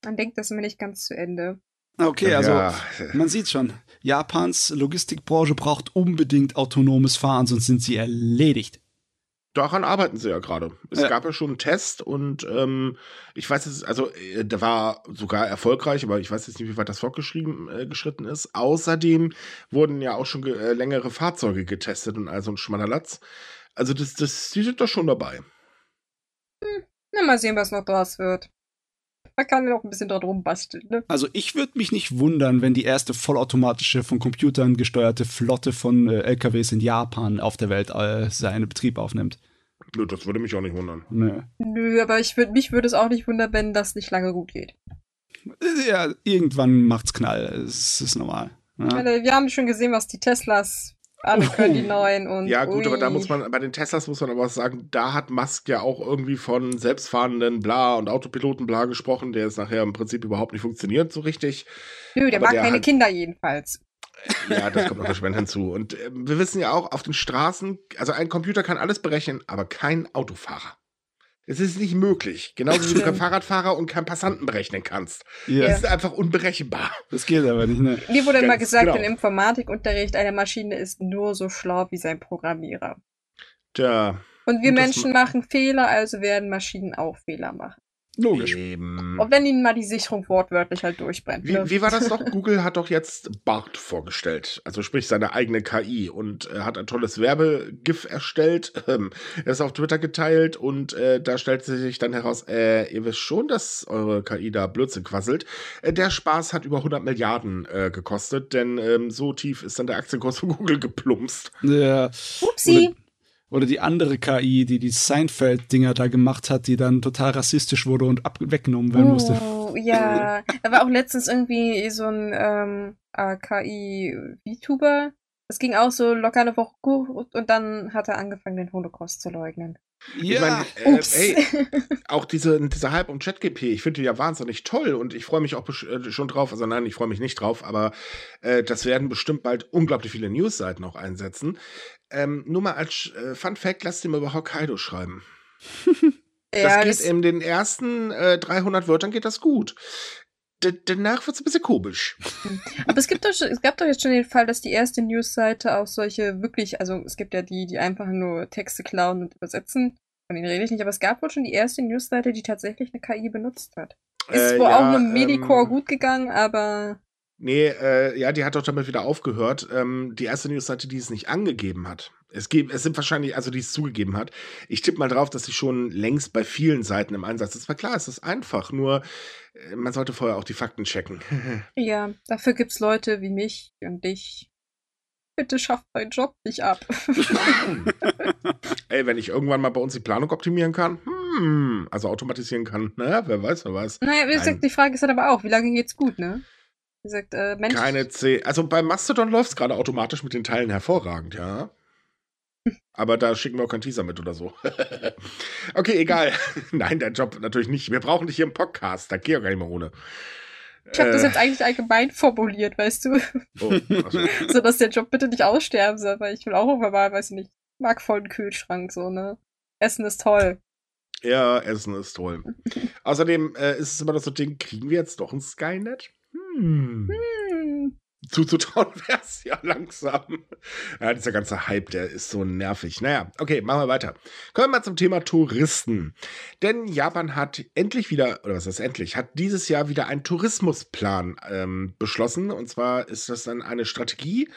man denkt das immer nicht ganz zu Ende. Okay, also ja. man sieht schon, Japans Logistikbranche braucht unbedingt autonomes Fahren, sonst sind sie erledigt. Daran arbeiten sie ja gerade. Es ja. gab ja schon einen Test und ähm, ich weiß jetzt, also äh, der war sogar erfolgreich, aber ich weiß jetzt nicht, wie weit das fortgeschritten äh, geschritten ist. Außerdem wurden ja auch schon äh, längere Fahrzeuge getestet und also ein Schmannerlatz. Also das, das, die sind doch schon dabei. Hm, na, mal sehen, was noch draus wird. Man kann ja noch ein bisschen dort rumbasteln, ne? Also ich würde mich nicht wundern, wenn die erste vollautomatische, von Computern gesteuerte Flotte von äh, LKWs in Japan auf der Welt äh, seinen Betrieb aufnimmt. Nö, das würde mich auch nicht wundern. Nö, Nö aber ich würd, mich würde es auch nicht wundern, wenn das nicht lange gut geht. Ja, irgendwann macht's Knall. Es ist normal. Ja. Wir haben schon gesehen, was die Teslas alle können die neuen und. Ja, gut, ui. aber da muss man, bei den Teslas muss man aber sagen, da hat Musk ja auch irgendwie von selbstfahrenden Bla und Autopiloten Bla gesprochen, der es nachher im Prinzip überhaupt nicht funktioniert so richtig. Nö, der aber mag der keine hat, Kinder jedenfalls. Ja, das [LAUGHS] kommt noch erschwerend hinzu. Und äh, wir wissen ja auch, auf den Straßen, also ein Computer kann alles berechnen, aber kein Autofahrer. Es ist nicht möglich. Genauso wie du kein Fahrradfahrer und keinen Passanten berechnen kannst. Ja. Das ist einfach unberechenbar. Das geht aber nicht, ne? Mir wurde mal gesagt, genau. im Informatikunterricht, eine Maschine ist nur so schlau wie sein Programmierer. Tja. Und wir Menschen machen Fehler, also werden Maschinen auch Fehler machen. Logisch. Eben. Und wenn ihnen mal die Sicherung wortwörtlich halt durchbrennt. Wie, ne? wie war das doch? [LAUGHS] Google hat doch jetzt BART vorgestellt, also sprich seine eigene KI und äh, hat ein tolles Werbegif erstellt. Ähm, er ist auf Twitter geteilt und äh, da stellt sich dann heraus, äh, ihr wisst schon, dass eure KI da Blödsinn quasselt. Äh, der Spaß hat über 100 Milliarden äh, gekostet, denn ähm, so tief ist dann der Aktienkurs von [LAUGHS] Google geplumpst. Ja. Upsi. Oder die andere KI, die die Seinfeld-Dinger da gemacht hat, die dann total rassistisch wurde und ab weggenommen werden musste. Oh, ja. da war auch letztens irgendwie so ein ähm, äh, KI-VTuber. Das ging auch so locker eine Woche gut und dann hat er angefangen, den Holocaust zu leugnen. Ja, ich mein, äh, ey, [LAUGHS] auch diese, diese Hype um ChatGP, ich finde die ja wahnsinnig toll und ich freue mich auch äh, schon drauf. Also nein, ich freue mich nicht drauf, aber äh, das werden bestimmt bald unglaublich viele Newsseiten auch einsetzen. Ähm, nur mal als äh, Fun Fact, lasst mal über Hokkaido schreiben. [LAUGHS] das ja, geht das in den ersten äh, 300 Wörtern geht das gut. Danach wird es ein bisschen komisch. [LAUGHS] Aber es gibt doch, es gab doch jetzt schon den Fall, dass die erste Newsseite auch solche wirklich, also es gibt ja die, die einfach nur Texte klauen und übersetzen. Von denen rede ich nicht, aber es gab wohl schon die erste Newsseite, die tatsächlich eine KI benutzt hat. Ist äh, wohl ja, auch einem Medicore ähm, gut gegangen, aber Nee, äh, ja, die hat doch damit wieder aufgehört. Ähm, die erste Newsseite, die es nicht angegeben hat. Es, gibt, es sind wahrscheinlich, also die es zugegeben hat. Ich tippe mal drauf, dass sie schon längst bei vielen Seiten im Einsatz ist. War klar, es ist einfach. Nur, äh, man sollte vorher auch die Fakten checken. [LAUGHS] ja, dafür gibt es Leute wie mich und dich. Bitte schafft meinen Job nicht ab. [LAUGHS] Ey, wenn ich irgendwann mal bei uns die Planung optimieren kann, hm, also automatisieren kann, [LAUGHS] naja, wer weiß, wer weiß. Naja, wie gesagt, die Frage ist halt aber auch, wie lange geht's gut, ne? Wie gesagt, äh, Mensch. Keine C. Also bei Mastodon läuft es gerade automatisch mit den Teilen hervorragend, ja. Aber da schicken wir auch keinen Teaser mit oder so. [LAUGHS] okay, egal. [LAUGHS] Nein, der Job natürlich nicht. Wir brauchen dich hier im Podcast. Da geht ja gar nicht mehr ohne. Ich habe äh, das jetzt eigentlich allgemein formuliert, weißt du? Oh, also. [LAUGHS] so dass der Job bitte nicht aussterben soll, weil ich will auch irgendwann mal, weiß ich nicht, mag vollen Kühlschrank, so, ne? Essen ist toll. Ja, Essen ist toll. Außerdem äh, ist es immer das so Ding, kriegen wir jetzt doch ein Skynet? Hm. hm. Zuzutrauen [LAUGHS] wäre es ja langsam. Ja, dieser ganze Hype, der ist so nervig. Naja, okay, machen wir weiter. Kommen wir mal zum Thema Touristen. Denn Japan hat endlich wieder, oder was ist endlich, hat dieses Jahr wieder einen Tourismusplan ähm, beschlossen. Und zwar ist das dann eine Strategie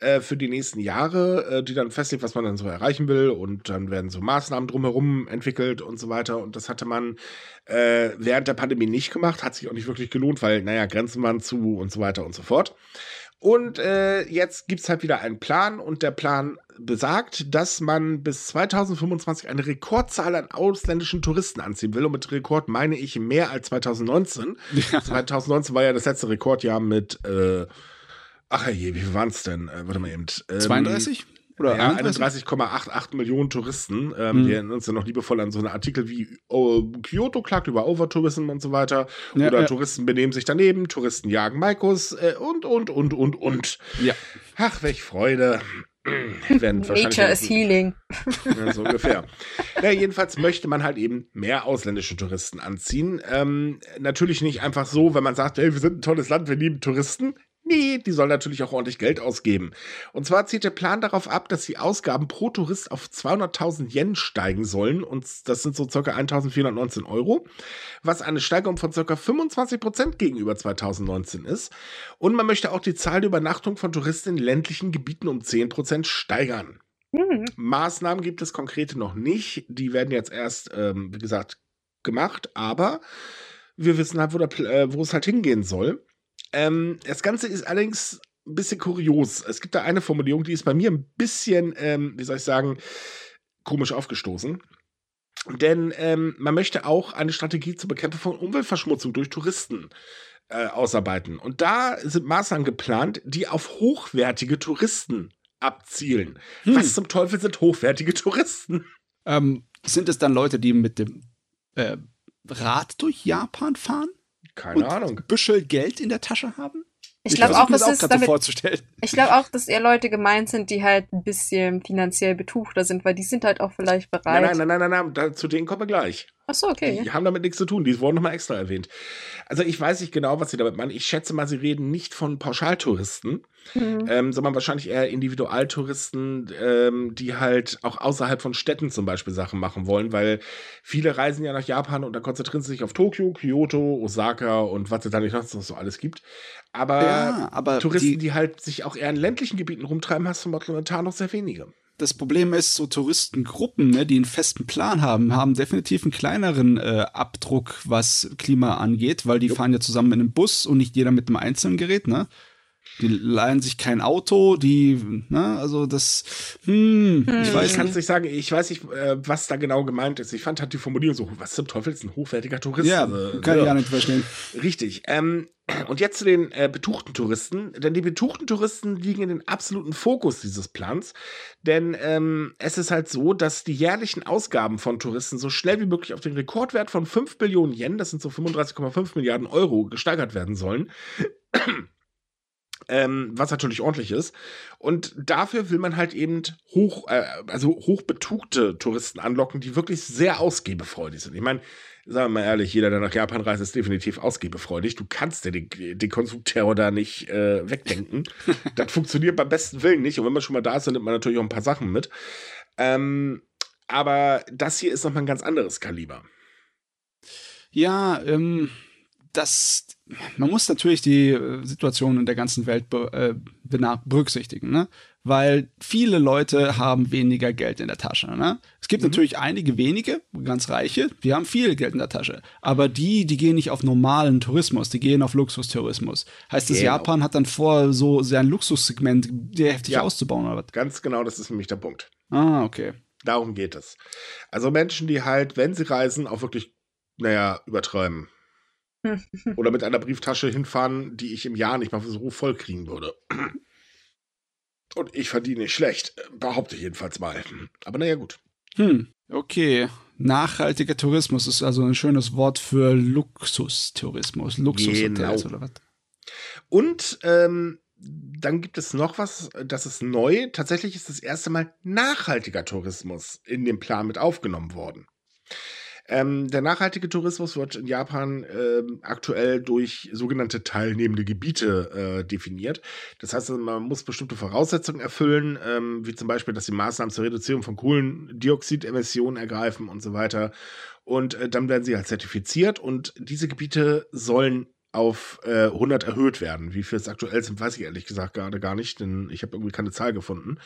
äh, für die nächsten Jahre, äh, die dann festlegt, was man dann so erreichen will. Und dann werden so Maßnahmen drumherum entwickelt und so weiter. Und das hatte man äh, während der Pandemie nicht gemacht, hat sich auch nicht wirklich gelohnt, weil, naja, Grenzen waren zu und so weiter und so fort. Und äh, jetzt gibt es halt wieder einen Plan und der Plan besagt, dass man bis 2025 eine Rekordzahl an ausländischen Touristen anziehen will. Und mit Rekord meine ich mehr als 2019. Ja. 2019 war ja das letzte Rekordjahr mit, äh, ach je, wie viel waren es denn? Äh, warte mal eben. Ähm, 32? Oder ja, 31,88 Millionen Touristen. Ähm, mhm. Wir erinnern uns ja noch liebevoll an so einen Artikel wie oh, Kyoto klagt über Overtourism und so weiter. Ja, Oder ja. Touristen benehmen sich daneben, Touristen jagen Maikos äh, und, und, und, und, und. Ja. Ach, welch Freude. Nature is healing. Ja, so ungefähr. [LAUGHS] ja, jedenfalls möchte man halt eben mehr ausländische Touristen anziehen. Ähm, natürlich nicht einfach so, wenn man sagt, hey, wir sind ein tolles Land, wir lieben Touristen. Nee, die sollen natürlich auch ordentlich Geld ausgeben. Und zwar zielt der Plan darauf ab, dass die Ausgaben pro Tourist auf 200.000 Yen steigen sollen. Und das sind so circa 1.419 Euro, was eine Steigerung von circa 25 Prozent gegenüber 2019 ist. Und man möchte auch die Zahl der Übernachtung von Touristen in ländlichen Gebieten um 10 Prozent steigern. Mhm. Maßnahmen gibt es konkrete noch nicht. Die werden jetzt erst, ähm, wie gesagt, gemacht. Aber wir wissen halt, wo, der, äh, wo es halt hingehen soll. Ähm, das Ganze ist allerdings ein bisschen kurios. Es gibt da eine Formulierung, die ist bei mir ein bisschen, ähm, wie soll ich sagen, komisch aufgestoßen. Denn ähm, man möchte auch eine Strategie zur Bekämpfung von Umweltverschmutzung durch Touristen äh, ausarbeiten. Und da sind Maßnahmen geplant, die auf hochwertige Touristen abzielen. Hm. Was zum Teufel sind hochwertige Touristen? Ähm, sind es dann Leute, die mit dem äh, Rad durch Japan fahren? Keine Ahnung. Büschel Geld in der Tasche haben? Ich, glaube auch, das ist damit, vorzustellen. Ich glaube auch, dass eher Leute gemeint sind, die halt ein bisschen finanziell betuchter sind, weil die sind halt auch vielleicht bereit. Nein, nein, nein, nein, nein, nein. zu denen kommen wir gleich. Ach so, okay. Die haben damit nichts zu tun. Die wurden nochmal extra erwähnt. Also ich weiß nicht genau, was sie damit meinen. Ich schätze mal, sie reden nicht von Pauschaltouristen, mhm. ähm, sondern wahrscheinlich eher Individualtouristen, ähm, die halt auch außerhalb von Städten zum Beispiel Sachen machen wollen, weil viele reisen ja nach Japan und da konzentrieren sie sich auf Tokio, Kyoto, Osaka und was es da nicht noch so alles gibt. Aber, ja, aber Touristen, die, die, halt sich auch eher in ländlichen Gebieten rumtreiben, hast du momentan noch sehr wenige das Problem ist, so Touristengruppen, ne, die einen festen Plan haben, haben definitiv einen kleineren äh, Abdruck, was Klima angeht, weil die jo. fahren ja zusammen in einem Bus und nicht jeder mit einem einzelnen Gerät, ne? Die leihen sich kein Auto, die, ne, also das, hm, hm. ich weiß nicht. Ich sagen, ich weiß nicht, äh, was da genau gemeint ist. Ich fand halt die Formulierung so, was zum Teufel ist ein hochwertiger Tourist? Ja, also, kann ja. ich auch nicht verstehen. Richtig. Ähm, und jetzt zu den äh, betuchten Touristen, denn die betuchten Touristen liegen in den absoluten Fokus dieses Plans, denn ähm, es ist halt so, dass die jährlichen Ausgaben von Touristen so schnell wie möglich auf den Rekordwert von 5 Billionen Yen, das sind so 35,5 Milliarden Euro, gesteigert werden sollen ähm, was natürlich ordentlich ist. Und dafür will man halt eben hoch, äh, also hochbetugte Touristen anlocken, die wirklich sehr ausgebefreudig sind. Ich meine, sagen wir mal ehrlich, jeder, der nach Japan reist, ist definitiv ausgebefreudig. Du kannst dir den, den Konsumterror da nicht äh, wegdenken. [LAUGHS] das funktioniert beim besten Willen nicht. Und wenn man schon mal da ist, dann nimmt man natürlich auch ein paar Sachen mit. Ähm, aber das hier ist nochmal ein ganz anderes Kaliber. Ja, ähm, das, man muss natürlich die äh, Situation in der ganzen Welt be, äh, berücksichtigen, ne? Weil viele Leute haben weniger Geld in der Tasche. Ne? Es gibt mhm. natürlich einige wenige, ganz reiche, die haben viel Geld in der Tasche. Aber die, die gehen nicht auf normalen Tourismus, die gehen auf Luxustourismus. Heißt das, genau. Japan hat dann vor, so sein Luxussegment heftig ja, auszubauen oder was? Ganz genau, das ist nämlich der Punkt. Ah, okay. Darum geht es. Also Menschen, die halt, wenn sie reisen, auch wirklich, naja, übertreiben. Oder mit einer Brieftasche hinfahren, die ich im Jahr nicht mal so voll kriegen würde. Und ich verdiene nicht schlecht, behaupte ich jedenfalls mal. Aber naja, gut. Hm, okay. Nachhaltiger Tourismus ist also ein schönes Wort für Luxustourismus. Luxushotels genau. oder was? Und ähm, dann gibt es noch was, das ist neu. Tatsächlich ist das erste Mal nachhaltiger Tourismus in den Plan mit aufgenommen worden. Ähm, der nachhaltige Tourismus wird in Japan äh, aktuell durch sogenannte teilnehmende Gebiete äh, definiert. Das heißt, man muss bestimmte Voraussetzungen erfüllen, ähm, wie zum Beispiel, dass die Maßnahmen zur Reduzierung von Kohlendioxidemissionen ergreifen und so weiter. Und äh, dann werden sie halt zertifiziert und diese Gebiete sollen auf äh, 100 erhöht werden. Wie viel es aktuell sind, weiß ich ehrlich gesagt gerade gar nicht, denn ich habe irgendwie keine Zahl gefunden.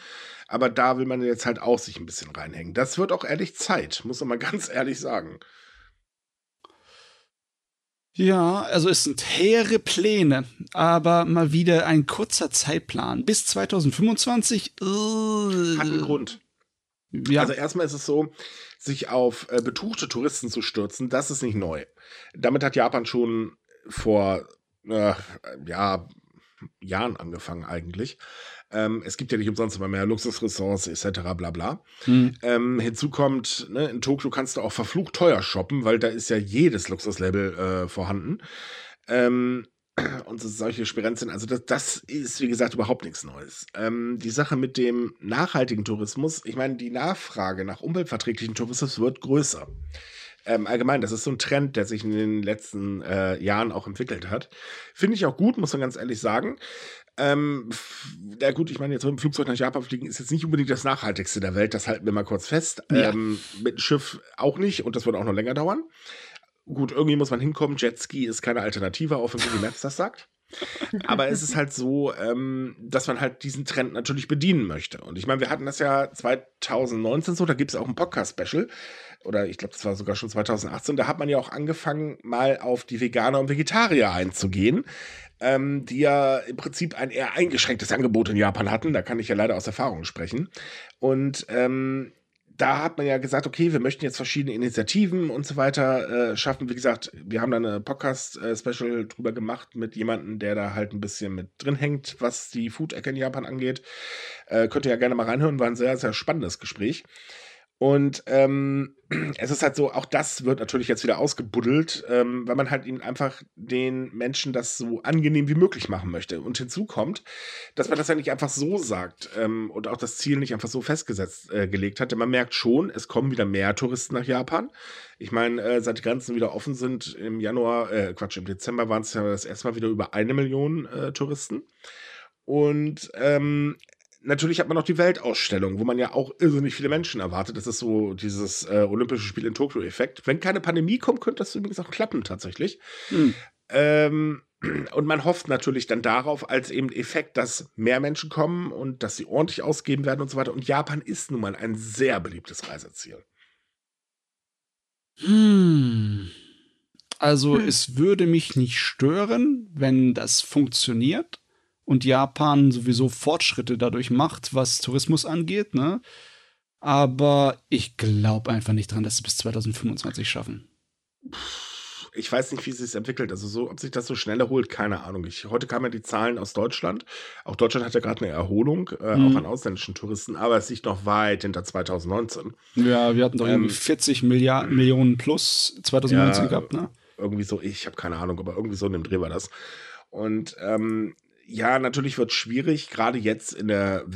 Aber da will man jetzt halt auch sich ein bisschen reinhängen. Das wird auch ehrlich Zeit, muss man mal [LAUGHS] ganz ehrlich sagen. Ja, also es sind hehre Pläne, aber mal wieder ein kurzer Zeitplan. Bis 2025. Äh, Hat einen Grund. Ja. Also erstmal ist es so, sich auf äh, betuchte Touristen zu stürzen, das ist nicht neu. Damit hat Japan schon vor äh, ja, Jahren angefangen eigentlich. Ähm, es gibt ja nicht umsonst immer mehr Luxusressorts etc. bla bla. Hm. Ähm, hinzu kommt, ne, in Tokio kannst du auch verflucht teuer shoppen, weil da ist ja jedes Luxuslabel äh, vorhanden. Ähm, [CLEARS THROAT] und solche Spirenzien, also das, das ist, wie gesagt, überhaupt nichts Neues. Ähm, die Sache mit dem nachhaltigen Tourismus, ich meine, die Nachfrage nach umweltverträglichen Tourismus wird größer ähm, allgemein, das ist so ein Trend, der sich in den letzten äh, Jahren auch entwickelt hat. Finde ich auch gut, muss man ganz ehrlich sagen. Ähm, ja gut, ich meine, jetzt mit dem Flugzeug nach Japan fliegen ist jetzt nicht unbedingt das nachhaltigste der Welt, das halten wir mal kurz fest. Ja. Ähm, mit dem Schiff auch nicht und das wird auch noch länger dauern. Gut, irgendwie muss man hinkommen. Jetski ist keine Alternative, auch wenn Google Maps das sagt. Aber es ist halt so, ähm, dass man halt diesen Trend natürlich bedienen möchte. Und ich meine, wir hatten das ja 2019 so, da gibt es auch ein Podcast-Special oder ich glaube, das war sogar schon 2018, da hat man ja auch angefangen, mal auf die Veganer und Vegetarier einzugehen, ähm, die ja im Prinzip ein eher eingeschränktes Angebot in Japan hatten. Da kann ich ja leider aus Erfahrung sprechen. Und ähm, da hat man ja gesagt, okay, wir möchten jetzt verschiedene Initiativen und so weiter äh, schaffen. Wie gesagt, wir haben da eine Podcast-Special äh, drüber gemacht mit jemandem, der da halt ein bisschen mit drin hängt, was die Food-Ecke in Japan angeht. Äh, könnt ihr ja gerne mal reinhören, war ein sehr, sehr spannendes Gespräch. Und ähm, [CLEARS THROAT] es ist halt so, auch das wird natürlich jetzt wieder ausgebuddelt, ähm, weil man halt ihnen einfach den Menschen das so angenehm wie möglich machen möchte. Und hinzu kommt, dass man das ja nicht einfach so sagt ähm, und auch das Ziel nicht einfach so festgesetzt äh, gelegt hat. Denn man merkt schon, es kommen wieder mehr Touristen nach Japan. Ich meine, äh, seit die Grenzen wieder offen sind, im Januar, äh, Quatsch, im Dezember waren es ja das erste Mal wieder über eine Million äh, Touristen. Und ähm, natürlich hat man noch die Weltausstellung, wo man ja auch irrsinnig viele Menschen erwartet. Das ist so dieses äh, Olympische Spiel in Tokio-Effekt. Wenn keine Pandemie kommt, könnte das übrigens auch klappen tatsächlich. Hm. Ähm, und man hofft natürlich dann darauf als eben Effekt, dass mehr Menschen kommen und dass sie ordentlich ausgeben werden und so weiter. Und Japan ist nun mal ein sehr beliebtes Reiseziel. Hm. Also hm. es würde mich nicht stören, wenn das funktioniert und Japan sowieso Fortschritte dadurch macht, was Tourismus angeht, ne? Aber ich glaube einfach nicht dran, dass sie bis 2025 schaffen. Ich weiß nicht, wie es sich entwickelt. Also so, ob sich das so schnell erholt, keine Ahnung. Ich, heute kamen ja die Zahlen aus Deutschland. Auch Deutschland hat ja gerade eine Erholung, äh, mhm. auch an ausländischen Touristen, aber es liegt noch weit hinter 2019. Ja, wir hatten doch ähm, irgendwie 40 Milliarden, Millionen plus 2019 ja, gehabt, ne? Irgendwie so, ich habe keine Ahnung, aber irgendwie so in dem Dreh war das. Und ähm, ja, natürlich wird es schwierig, gerade jetzt in der,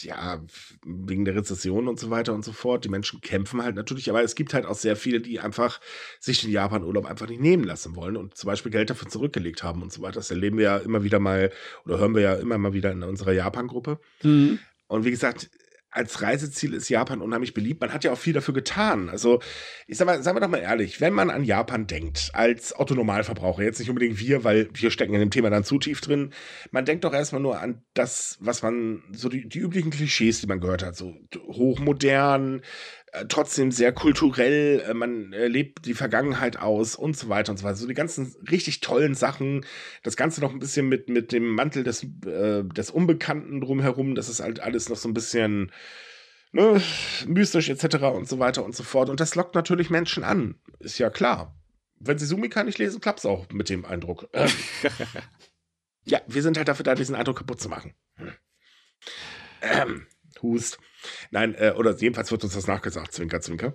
ja, wegen der Rezession und so weiter und so fort. Die Menschen kämpfen halt natürlich, aber es gibt halt auch sehr viele, die einfach sich den Japan-Urlaub einfach nicht nehmen lassen wollen und zum Beispiel Geld dafür zurückgelegt haben und so weiter. Das erleben wir ja immer wieder mal oder hören wir ja immer mal wieder in unserer Japan-Gruppe. Mhm. Und wie gesagt, als Reiseziel ist Japan unheimlich beliebt. Man hat ja auch viel dafür getan. Also, ich sag mal, sagen wir doch mal ehrlich, wenn man an Japan denkt, als Otto-Normalverbraucher, jetzt nicht unbedingt wir, weil wir stecken in dem Thema dann zu tief drin, man denkt doch erstmal nur an das, was man, so die, die üblichen Klischees, die man gehört hat, so hochmodern, trotzdem sehr kulturell, äh, man lebt die Vergangenheit aus und so weiter und so weiter. So die ganzen richtig tollen Sachen, das Ganze noch ein bisschen mit, mit dem Mantel des, äh, des Unbekannten drumherum, das ist halt alles noch so ein bisschen ne, mystisch etc. und so weiter und so fort. Und das lockt natürlich Menschen an, ist ja klar. Wenn sie Sumika nicht lesen, klappt es auch mit dem Eindruck. Ähm, [LAUGHS] ja, wir sind halt dafür da, diesen Eindruck kaputt zu machen. Hm. Ähm, Hust. Nein, äh, oder jedenfalls wird uns das nachgesagt, Zwinker, Zwinker.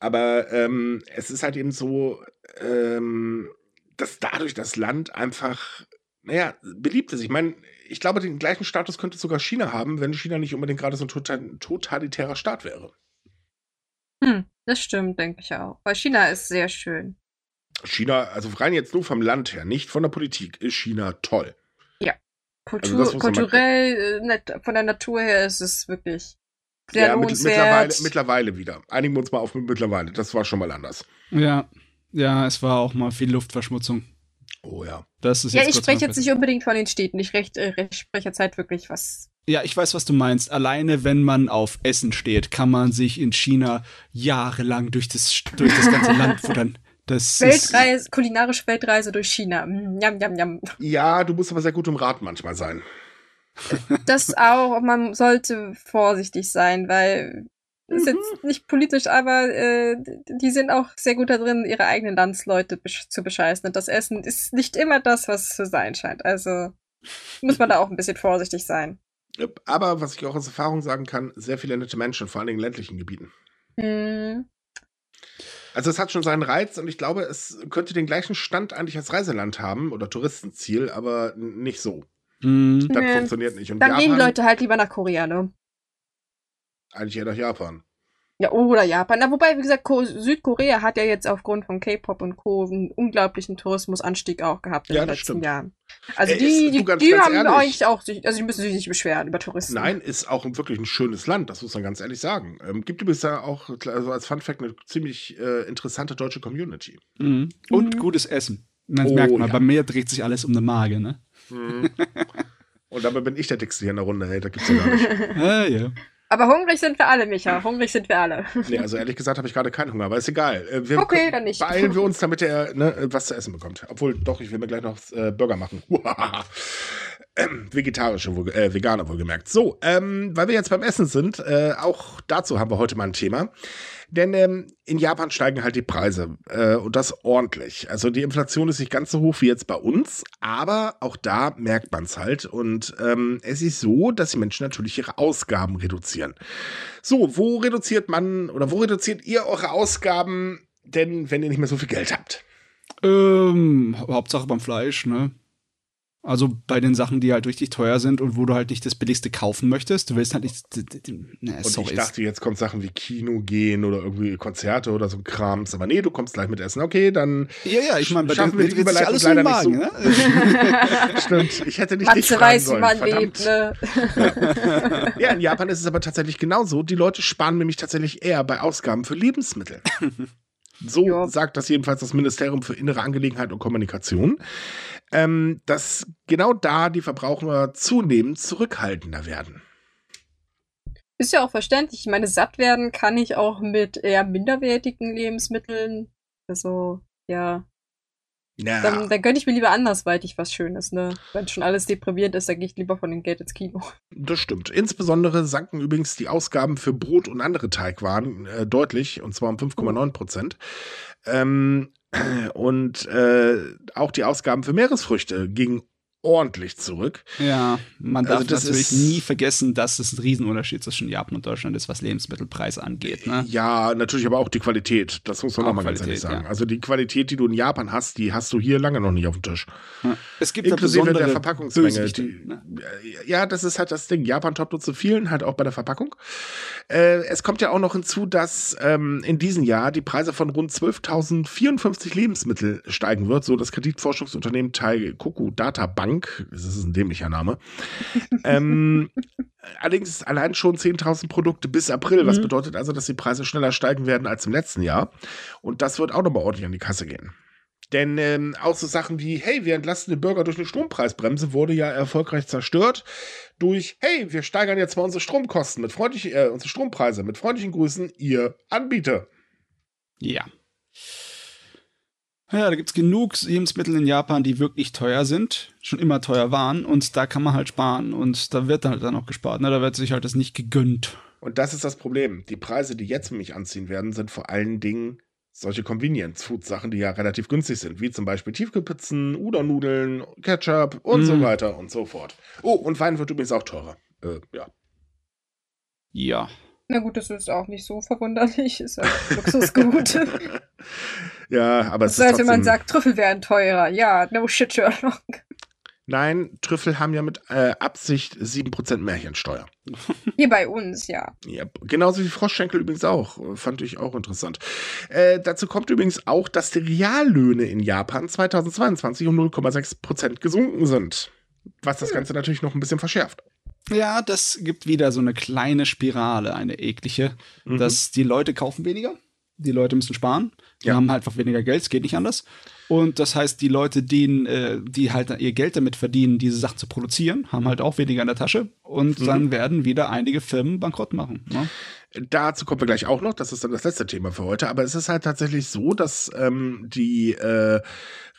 Aber ähm, es ist halt eben so, ähm, dass dadurch das Land einfach, naja, beliebt ist. Ich meine, ich glaube, den gleichen Status könnte sogar China haben, wenn China nicht unbedingt gerade so ein total, totalitärer Staat wäre. Hm, das stimmt, denke ich auch. Weil China ist sehr schön. China, also rein jetzt nur vom Land her, nicht von der Politik, ist China toll. Kultur, Also man mal- kulturell, äh, von der Natur her ist es wirklich sehr ja, mit, mittlerweile, mittlerweile wieder. Einigen wir uns mal auf mit mittlerweile. Das war schon mal anders. Ja. Ja, es war auch mal viel Luftverschmutzung. Oh ja. Das ist ja, jetzt ich spreche jetzt nicht unbedingt von den Städten. Ich, recht, äh, recht, spreche jetzt halt wirklich was. Ja, ich weiß, was du meinst. Alleine, wenn man auf Essen steht, kann man sich in China jahrelang durch das, durch das ganze Land [LAUGHS] futtern. Das ist, Weltreise, kulinarische Weltreise durch China. Jam, jam, jam. Ja, du musst aber sehr gut im Rat manchmal sein. Das auch, man sollte vorsichtig sein, weil ist Mhm. jetzt nicht politisch, aber äh, die sind auch sehr gut da drin, ihre eigenen Landsleute besch zu bescheißen. Und das Essen ist nicht immer das, was es zu sein scheint. Also muss man da auch ein bisschen vorsichtig sein. Aber was ich auch aus Erfahrung sagen kann, sehr viele nette Menschen, vor allen Dingen in ländlichen Gebieten. Hm. Also es hat schon seinen Reiz und ich glaube, es könnte den gleichen Stand eigentlich als Reiseland haben oder Touristenziel, aber nicht so. Mm, Das Nee. funktioniert nicht. Und Dann gehen Japan, die Leute halt lieber nach Korea, ne? eigentlich eher nach Japan. Ja, oder Japan. Na, wobei, wie gesagt, Ko Südkorea hat ja jetzt aufgrund von K-Pop und Co. einen unglaublichen Tourismusanstieg auch gehabt in Ja, den letzten stimmt. Jahren. Also Äh, die, die, ganz- die ganz haben ehrlich. eigentlich auch, sich, also die müssen sich nicht beschweren über Touristen. Nein, ist auch wirklich ein schönes Land, das muss man ganz ehrlich sagen. Ähm, gibt übrigens da auch also als Fun Fact eine ziemlich äh, interessante deutsche Community. mm. Und Mhm. gutes Essen. Das Oh, merkt man. ja. Bei mir dreht sich alles um eine Mage, ne? Mhm. und dabei bin ich der Dickste hier in der Runde, hey, da gibt's ja gar nicht. [LAUGHS] Ah, ja. Aber hungrig sind wir alle, Micha. Hungrig sind wir alle. Nee, also ehrlich gesagt habe ich gerade keinen Hunger, aber ist egal. Äh, Wir Okay, dann nicht. Beeilen wir uns, damit er ne, was zu essen bekommt. Obwohl, doch, ich will mir gleich noch äh, Burger machen. [LAUGHS] ähm, vegetarische, wohl, äh, Veganer wohlgemerkt. So, ähm, weil wir jetzt beim Essen sind, äh, auch dazu haben wir heute mal ein Thema. Denn ähm, in Japan steigen halt die Preise äh, und das ordentlich. Also die Inflation ist nicht ganz so hoch wie jetzt bei uns, aber auch da merkt man es halt. Und ähm, es ist so, dass die Menschen natürlich ihre Ausgaben reduzieren. So, wo reduziert man oder wo reduziert ihr eure Ausgaben denn, wenn ihr nicht mehr so viel Geld habt? Ähm, Hauptsache beim Fleisch, ne? Also bei den Sachen, die halt richtig teuer sind und wo du halt nicht das billigste kaufen möchtest. Du willst halt nicht. Ne, Und sorry. ich dachte, jetzt kommt Sachen wie Kino gehen oder irgendwie Konzerte oder so ein Krams. Aber nee, du kommst gleich mit Essen. Okay, dann ja, ja, ich meine, bei Schaffen dem wir die dreht sich Überleitung alles leider Magen, nicht ne? [LAUGHS] stimmt. Ich hätte nicht dich Matze fragen weiß, wie sollen. man Verdammt. lebt, ne? [LAUGHS] Ja, in Japan ist es aber tatsächlich genauso. Die Leute sparen nämlich tatsächlich eher bei Ausgaben für Lebensmittel. [LAUGHS] So Ja. sagt das jedenfalls das Ministerium für Innere Angelegenheit und Kommunikation, ähm, dass genau da die Verbraucher zunehmend zurückhaltender werden. Ist ja auch verständlich. Ich meine, satt werden kann ich auch mit eher minderwertigen Lebensmitteln. Also, ja. Ja, Dann, dann gönne ich mir lieber andersweitig was Schönes, ne? Wenn schon alles deprimierend ist, dann gehe ich lieber von dem Geld ins Kino. das stimmt. Insbesondere sanken übrigens die Ausgaben für Brot und andere Teigwaren äh, deutlich, und zwar um 5,9 Prozent. Ähm, [CLEARS THROAT] und äh, auch die Ausgaben für Meeresfrüchte gingen ordentlich zurück. Ja, man darf Also das natürlich nie vergessen, dass es ein Riesenunterschied zwischen Japan und Deutschland ist, was Lebensmittelpreise angeht. Ne? Ja, natürlich aber auch die Qualität. Das muss man Auch auch mal ganz ehrlich Qualität, sagen. ja. Also die Qualität, die du in Japan hast, die hast du hier lange noch nicht auf dem Tisch. Es gibt Inklusive besondere der Verpackungsmenge. Die, ne? Ja, das ist halt das Ding. Japan toppt nur zu vielen, halt auch bei der Verpackung. Äh, es kommt ja auch noch hinzu, dass ähm, in diesem Jahr die Preise von rund 12.054 Lebensmittel steigen wird. So das Kreditforschungsunternehmen Taikoku Data Bank, das ist ein dämlicher Name. ähm, [LAUGHS] allerdings allein schon 10.000 Produkte bis April, was Mhm. bedeutet also, dass die Preise schneller steigen werden als im letzten Jahr. Und das wird auch nochmal ordentlich an die Kasse gehen. Denn ähm, auch so Sachen wie, hey, wir entlasten den Bürger durch eine Strompreisbremse, wurde ja erfolgreich zerstört durch, hey, wir steigern jetzt mal unsere Stromkosten mit freundlichen, äh, unsere Strompreise mit freundlichen Grüßen, ihr Anbieter. Ja. Ja, da gibt's genug Lebensmittel in Japan, die wirklich teuer sind, schon immer teuer waren und da kann man halt sparen und da wird halt dann auch gespart. Ne? Da wird sich halt das nicht gegönnt. Und das ist das Problem. Die Preise, die jetzt mich anziehen werden, sind vor allen Dingen solche Convenience-Food-Sachen, die ja relativ günstig sind, wie zum Beispiel Tiefkühlpizzen, Udon-Nudeln, Ketchup und so Mm. weiter und so fort. Oh, und Wein wird übrigens auch teurer. Äh, ja. Ja. Na gut, das ist auch nicht so verwunderlich. Ist ja Luxusgut. [LAUGHS] [LAUGHS] ja, aber es so ist wenn man sagt, Trüffel wären teurer. Ja, no shit, Sherlock. Nein, Trüffel haben ja mit äh, Absicht 7% Märchensteuer. Hier bei uns, ja. Ja, genauso wie Froschschenkel übrigens auch. Fand ich auch interessant. Äh, dazu kommt übrigens auch, dass die Reallöhne in Japan 2022 um 0,6% gesunken sind. Was das Ganze natürlich noch ein bisschen verschärft. Ja, das gibt wieder so eine kleine Spirale, eine eklige, mhm. dass die Leute kaufen weniger, die Leute müssen sparen, die ja. haben halt einfach weniger Geld, es geht nicht anders. Und das heißt, die Leute, denen, äh, die halt ihr Geld damit verdienen, diese Sachen zu produzieren, haben halt auch weniger in der Tasche. Und mhm. dann werden wieder einige Firmen bankrott machen. Ne? Dazu kommen wir gleich auch noch. Das ist dann das letzte Thema für heute. Aber es ist halt tatsächlich so, dass ähm, die äh,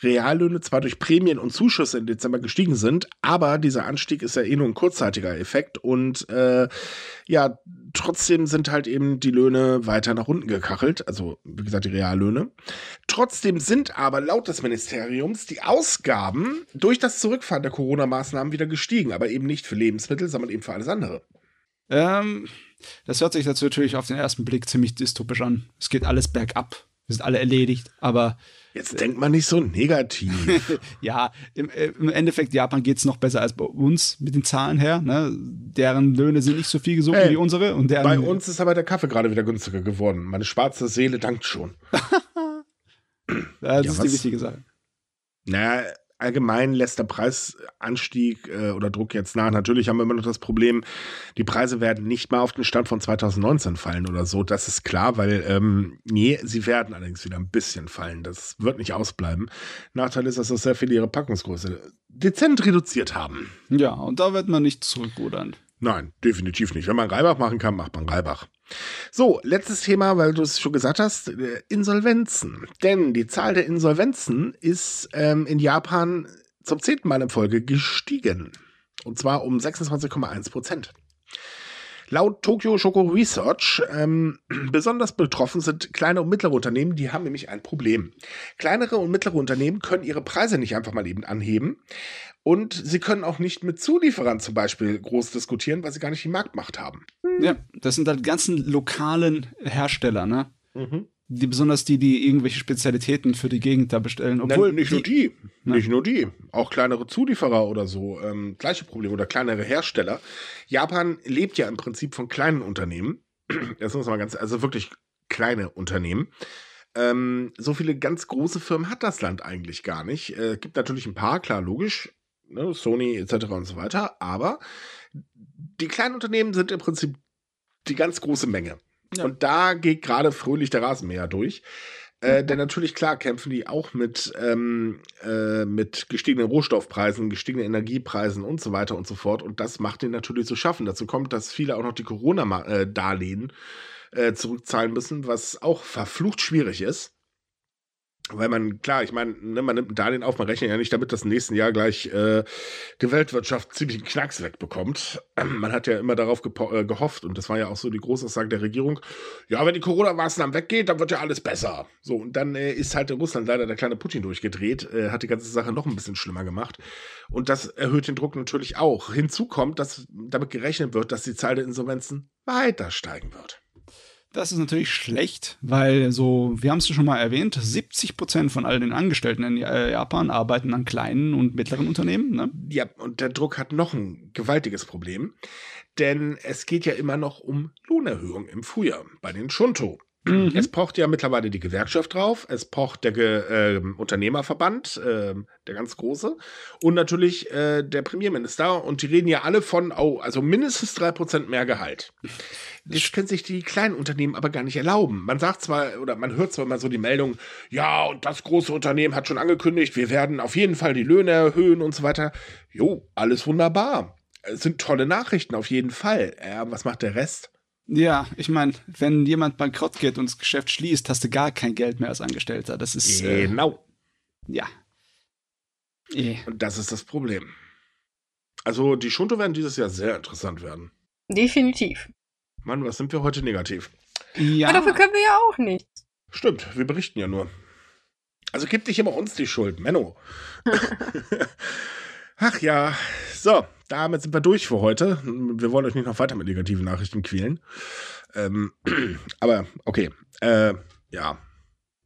Reallöhne zwar durch Prämien und Zuschüsse im Dezember gestiegen sind, aber dieser Anstieg ist ja eh nur ein kurzzeitiger Effekt. Und äh, ja, trotzdem sind halt eben die Löhne weiter nach unten gekachelt. Also, wie gesagt, die Reallöhne. Trotzdem sind aber laut des Ministeriums die Ausgaben durch das Zurückfahren der Corona-Maßnahmen wieder gestiegen. Aber eben nicht für Lebensmittel, sondern eben für alles andere. Ähm das hört sich jetzt natürlich auf den ersten Blick ziemlich dystopisch an. Es geht alles bergab. Wir sind alle erledigt, aber. Jetzt denkt man nicht so negativ. [LAUGHS] ja, im, äh, im, Endeffekt, Japan geht es noch besser als bei uns mit den Zahlen her. Ne? Deren Löhne sind nicht so viel gesunken hey, wie unsere. Und deren bei uns ist aber der Kaffee gerade wieder günstiger geworden. Meine schwarze Seele dankt schon. [LAUGHS] das ja, ist was? die wichtige Sache. Naja, allgemein lässt der Preisanstieg äh, oder Druck jetzt nach. Natürlich haben wir immer noch das Problem, die Preise werden nicht mal auf den Stand von 2019 fallen oder so. Das ist klar, weil, ähm, nee, sie werden allerdings wieder ein bisschen fallen. Das wird nicht ausbleiben. Nachteil ist, dass das sehr viele ihre Packungsgröße dezent reduziert haben. Ja, und da wird man nicht zurückrudern. Nein, definitiv nicht. Wenn man Reibach machen kann, macht man Reibach. So, letztes Thema, weil du es schon gesagt hast, äh, Insolvenzen. Denn die Zahl der Insolvenzen ist ähm, in Japan zum zehnten Mal in Folge gestiegen. Und zwar um 26,1 Prozent. Laut Tokyo Shoko Research ähm, [CLEARS THROAT] besonders betroffen sind kleine und mittlere Unternehmen, die haben nämlich ein Problem. Kleinere und mittlere Unternehmen können ihre Preise nicht einfach mal eben anheben und sie können auch nicht mit Zulieferern zum Beispiel groß diskutieren, weil sie gar nicht die Marktmacht haben. Ja, das sind halt ganzen lokalen Hersteller, ne? Mhm. Die, besonders die, die irgendwelche Spezialitäten für die Gegend da bestellen. Obwohl Nein, nicht nur die, ne? nicht nur die, auch kleinere Zulieferer oder so, ähm, gleiche Probleme oder kleinere Hersteller. Japan lebt ja im Prinzip von kleinen Unternehmen. [CLEARS THROAT] Das muss man ganz, also wirklich kleine Unternehmen. Ähm, so viele ganz große Firmen hat das Land eigentlich gar nicht. Äh, gibt natürlich ein paar, klar, logisch, ne, Sony etc. und so weiter, aber die kleinen Unternehmen sind im Prinzip die ganz große Menge. Ja. Und da geht gerade fröhlich der Rasenmäher durch. Äh, denn natürlich, klar, kämpfen die auch mit, ähm, äh, mit gestiegenen Rohstoffpreisen, gestiegenen Energiepreisen und so weiter und so fort. Und das macht den natürlich zu schaffen. Dazu kommt, dass viele auch noch die Corona-Darlehen äh, zurückzahlen müssen, was auch verflucht schwierig ist. Weil man, klar, ich meine, ne, man nimmt ein Darlehen auf, man rechnet ja nicht damit, dass im nächsten Jahr gleich äh, die Weltwirtschaft ziemlich einen Knacks wegbekommt. [CLEARS THROAT] Man hat ja immer darauf äh, gehofft, und das war ja auch so die Großaussage der Regierung, ja, wenn die Corona-Maßnahmen weggehen, dann wird ja alles besser. So, und dann äh, ist halt in Russland leider der kleine Putin durchgedreht, äh, hat die ganze Sache noch ein bisschen schlimmer gemacht. Und das erhöht den Druck natürlich auch. Hinzu kommt, dass damit gerechnet wird, dass die Zahl der Insolvenzen weiter steigen wird. Das ist natürlich schlecht, weil so, wir haben es schon mal erwähnt, 70 Prozent von all den Angestellten in äh, Japan arbeiten an kleinen und mittleren Unternehmen. Ne? Ja, und der Druck hat noch ein gewaltiges Problem, denn es geht ja immer noch um Lohnerhöhung im Frühjahr bei den Shunto. Mhm. Es pocht ja mittlerweile die Gewerkschaft drauf, es pocht der Ge äh, Unternehmerverband, äh, der ganz große, und natürlich äh, der Premierminister. Und die reden ja alle von, oh, also mindestens drei Prozent mehr Gehalt. Das können sich die kleinen Unternehmen aber gar nicht erlauben. Man sagt zwar, oder man hört zwar immer so die Meldung, ja, und das große Unternehmen hat schon angekündigt, wir werden auf jeden Fall die Löhne erhöhen und so weiter. Jo, alles wunderbar. Es sind tolle Nachrichten auf jeden Fall. Was macht der Rest? Ja, ich meine, wenn jemand bankrott geht und das Geschäft schließt, hast du gar kein Geld mehr als Angestellter. Das ist. Äh, genau. Äh, ja. E. Und das ist das Problem. Also, die Schunto werden dieses Jahr sehr interessant werden. Definitiv. Mann, was sind wir heute negativ? Ja. Aber dafür können wir ja auch nichts. Stimmt, wir berichten ja nur. Also gib dich immer uns die Schuld, Menno. [LAUGHS] Ach ja, so, damit sind wir durch für heute. Wir wollen euch nicht noch weiter mit negativen Nachrichten quälen. Ähm, [CLEARS THROAT] aber okay, äh, ja.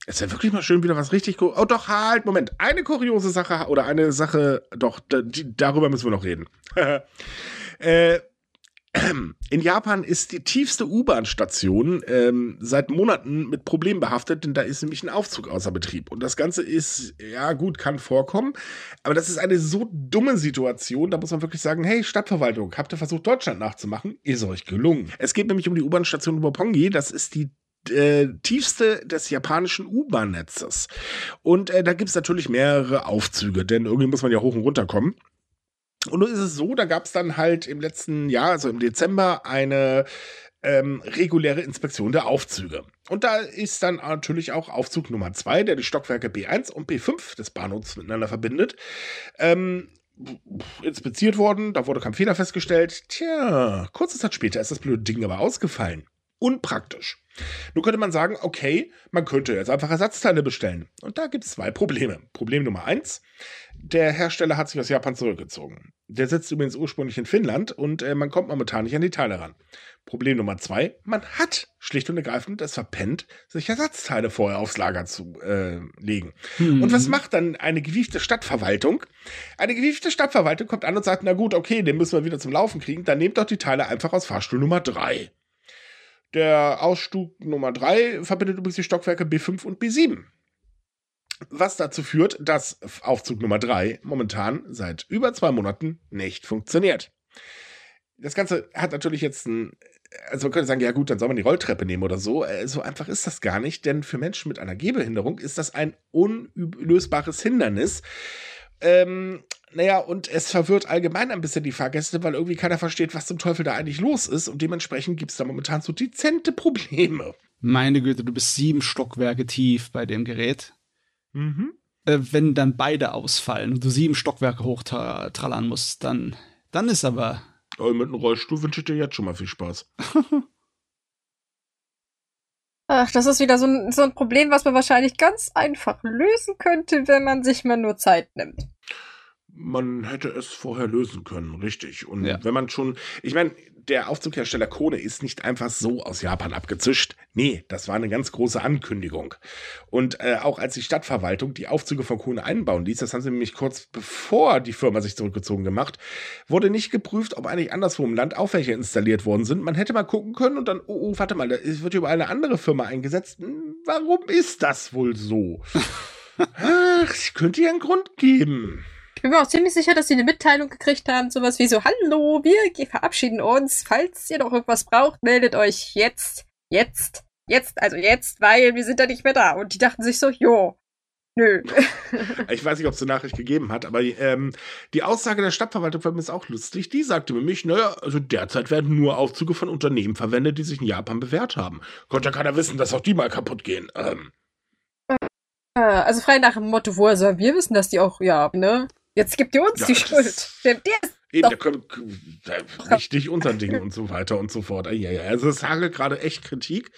Es wäre wirklich mal schön, wieder was richtig. Oh, doch, halt, Moment. Eine kuriose Sache oder eine Sache, doch, die, darüber müssen wir noch reden. [LAUGHS] äh, in Japan ist die tiefste U-Bahn-Station ähm, seit Monaten mit Problemen behaftet, denn da ist nämlich ein Aufzug außer Betrieb. Und das Ganze ist, ja gut, kann vorkommen, aber das ist eine so dumme Situation, da muss man wirklich sagen, hey, Stadtverwaltung, habt ihr versucht, Deutschland nachzumachen? Ist euch gelungen. Es geht nämlich um die U-Bahn-Station Wappongi, das ist die äh, tiefste des japanischen U-Bahn-Netzes. Und äh, da gibt es natürlich mehrere Aufzüge, denn irgendwie muss man ja hoch und runter kommen. Und nun ist es so, da gab es dann halt im letzten Jahr, also im Dezember, eine ähm, reguläre Inspektion der Aufzüge. Und da ist dann natürlich auch Aufzug Nummer 2, der die Stockwerke B1 und B5 des Bahnhofs miteinander verbindet, ähm, inspiziert worden. Da wurde kein Fehler festgestellt. Tja, kurze Zeit später ist das blöde Ding aber ausgefallen. Unpraktisch. Nun könnte man sagen, okay, man könnte jetzt einfach Ersatzteile bestellen. Und da gibt es zwei Probleme. Problem Nummer eins, der Hersteller hat sich aus Japan zurückgezogen. Der sitzt übrigens ursprünglich in Finnland und äh, man kommt momentan nicht an die Teile ran. Problem Nummer zwei, man hat schlicht und ergreifend es verpennt, sich Ersatzteile vorher aufs Lager zu äh, legen. Mhm. Und was macht dann eine gewiefte Stadtverwaltung? Eine gewiefte Stadtverwaltung kommt an und sagt, na gut, okay, den müssen wir wieder zum Laufen kriegen, dann nehmt doch die Teile einfach aus Fahrstuhl Nummer drei. Der Ausstug Nummer 3 verbindet übrigens die Stockwerke B5 und B7. Was dazu führt, dass Aufzug Nummer 3 momentan seit über zwei Monaten nicht funktioniert. Das Ganze hat natürlich jetzt ein. Also man könnte sagen, ja gut, dann soll man die Rolltreppe nehmen oder so. Äh, so einfach ist das gar nicht, denn für Menschen mit einer Gehbehinderung ist das ein unlösbares Hindernis. Ähm, naja, und es verwirrt allgemein ein bisschen die Fahrgäste, weil irgendwie keiner versteht, was zum Teufel da eigentlich los ist. Und dementsprechend gibt es da momentan so dezente Probleme. Meine Güte, du bist sieben Stockwerke tief bei dem Gerät. Mhm. Äh, wenn dann beide ausfallen und du sieben Stockwerke hochtrallern musst, dann, dann ist aber. Aber mit einem Rollstuhl wünsche ich dir jetzt schon mal viel Spaß. [LAUGHS] Ach, das ist wieder so ein, so ein Problem, was man wahrscheinlich ganz einfach lösen könnte, wenn man sich mal nur Zeit nimmt man hätte es vorher lösen können, richtig. Und ja. wenn man schon, ich meine, der Aufzughersteller Kone ist nicht einfach so aus Japan abgezischt. Nee, das war eine ganz große Ankündigung. Und äh, auch als die Stadtverwaltung die Aufzüge von Kone einbauen ließ, das haben sie nämlich kurz bevor die Firma sich zurückgezogen gemacht, wurde nicht geprüft, ob eigentlich anderswo im Land auch welche installiert worden sind. Man hätte mal gucken können und dann, oh, oh warte mal, da wird überall eine andere Firma eingesetzt. Hm, warum ist das wohl so? [LAUGHS] Ach, es könnte ja einen Grund geben bin mir auch ziemlich sicher, dass sie eine Mitteilung gekriegt haben, sowas wie so, hallo, wir verabschieden uns, falls ihr noch irgendwas braucht, meldet euch jetzt, jetzt, jetzt, also jetzt, weil wir sind da nicht mehr da. Und die dachten sich so, jo, Nö. [LAUGHS] ich weiß nicht, ob es eine Nachricht gegeben hat, aber ähm, die Aussage der Stadtverwaltung war mir auch lustig. Die sagte mir mich, naja, also derzeit werden nur Aufzüge von Unternehmen verwendet, die sich in Japan bewährt haben. Konnte ja keiner wissen, dass auch die mal kaputt gehen. Ähm. Äh, also frei nach dem Motto, woher sollen wir wissen, dass die auch, ja, ne? Jetzt gibt ihr uns ja, die Schuld. Der, der ist Eben, der kommt richtig unter Dinge und so weiter und so fort. Ja, ja. Also es hagelt gerade echt Kritik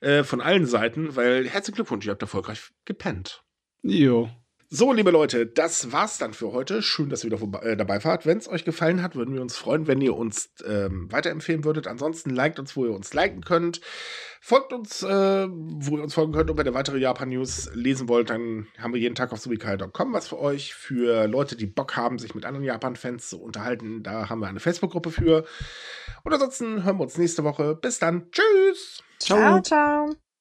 äh, von allen Seiten, weil herzlichen Glückwunsch, ihr habt erfolgreich gepennt. Jo. So, liebe Leute, das war's dann für heute. Schön, dass ihr wieder äh, dabei wart. Wenn es euch gefallen hat, würden wir uns freuen, wenn ihr uns ähm, weiterempfehlen würdet. Ansonsten liked uns, wo ihr uns liken könnt. Folgt uns, äh, wo ihr uns folgen könnt. Und wenn ihr weitere Japan-News lesen wollt, dann haben wir jeden Tag auf subikai.com was für euch. Für Leute, die Bock haben, sich mit anderen Japan-Fans zu unterhalten, da haben wir eine Facebook-Gruppe für. Und ansonsten hören wir uns nächste Woche. Bis dann. Tschüss. Ciao, ciao. ciao.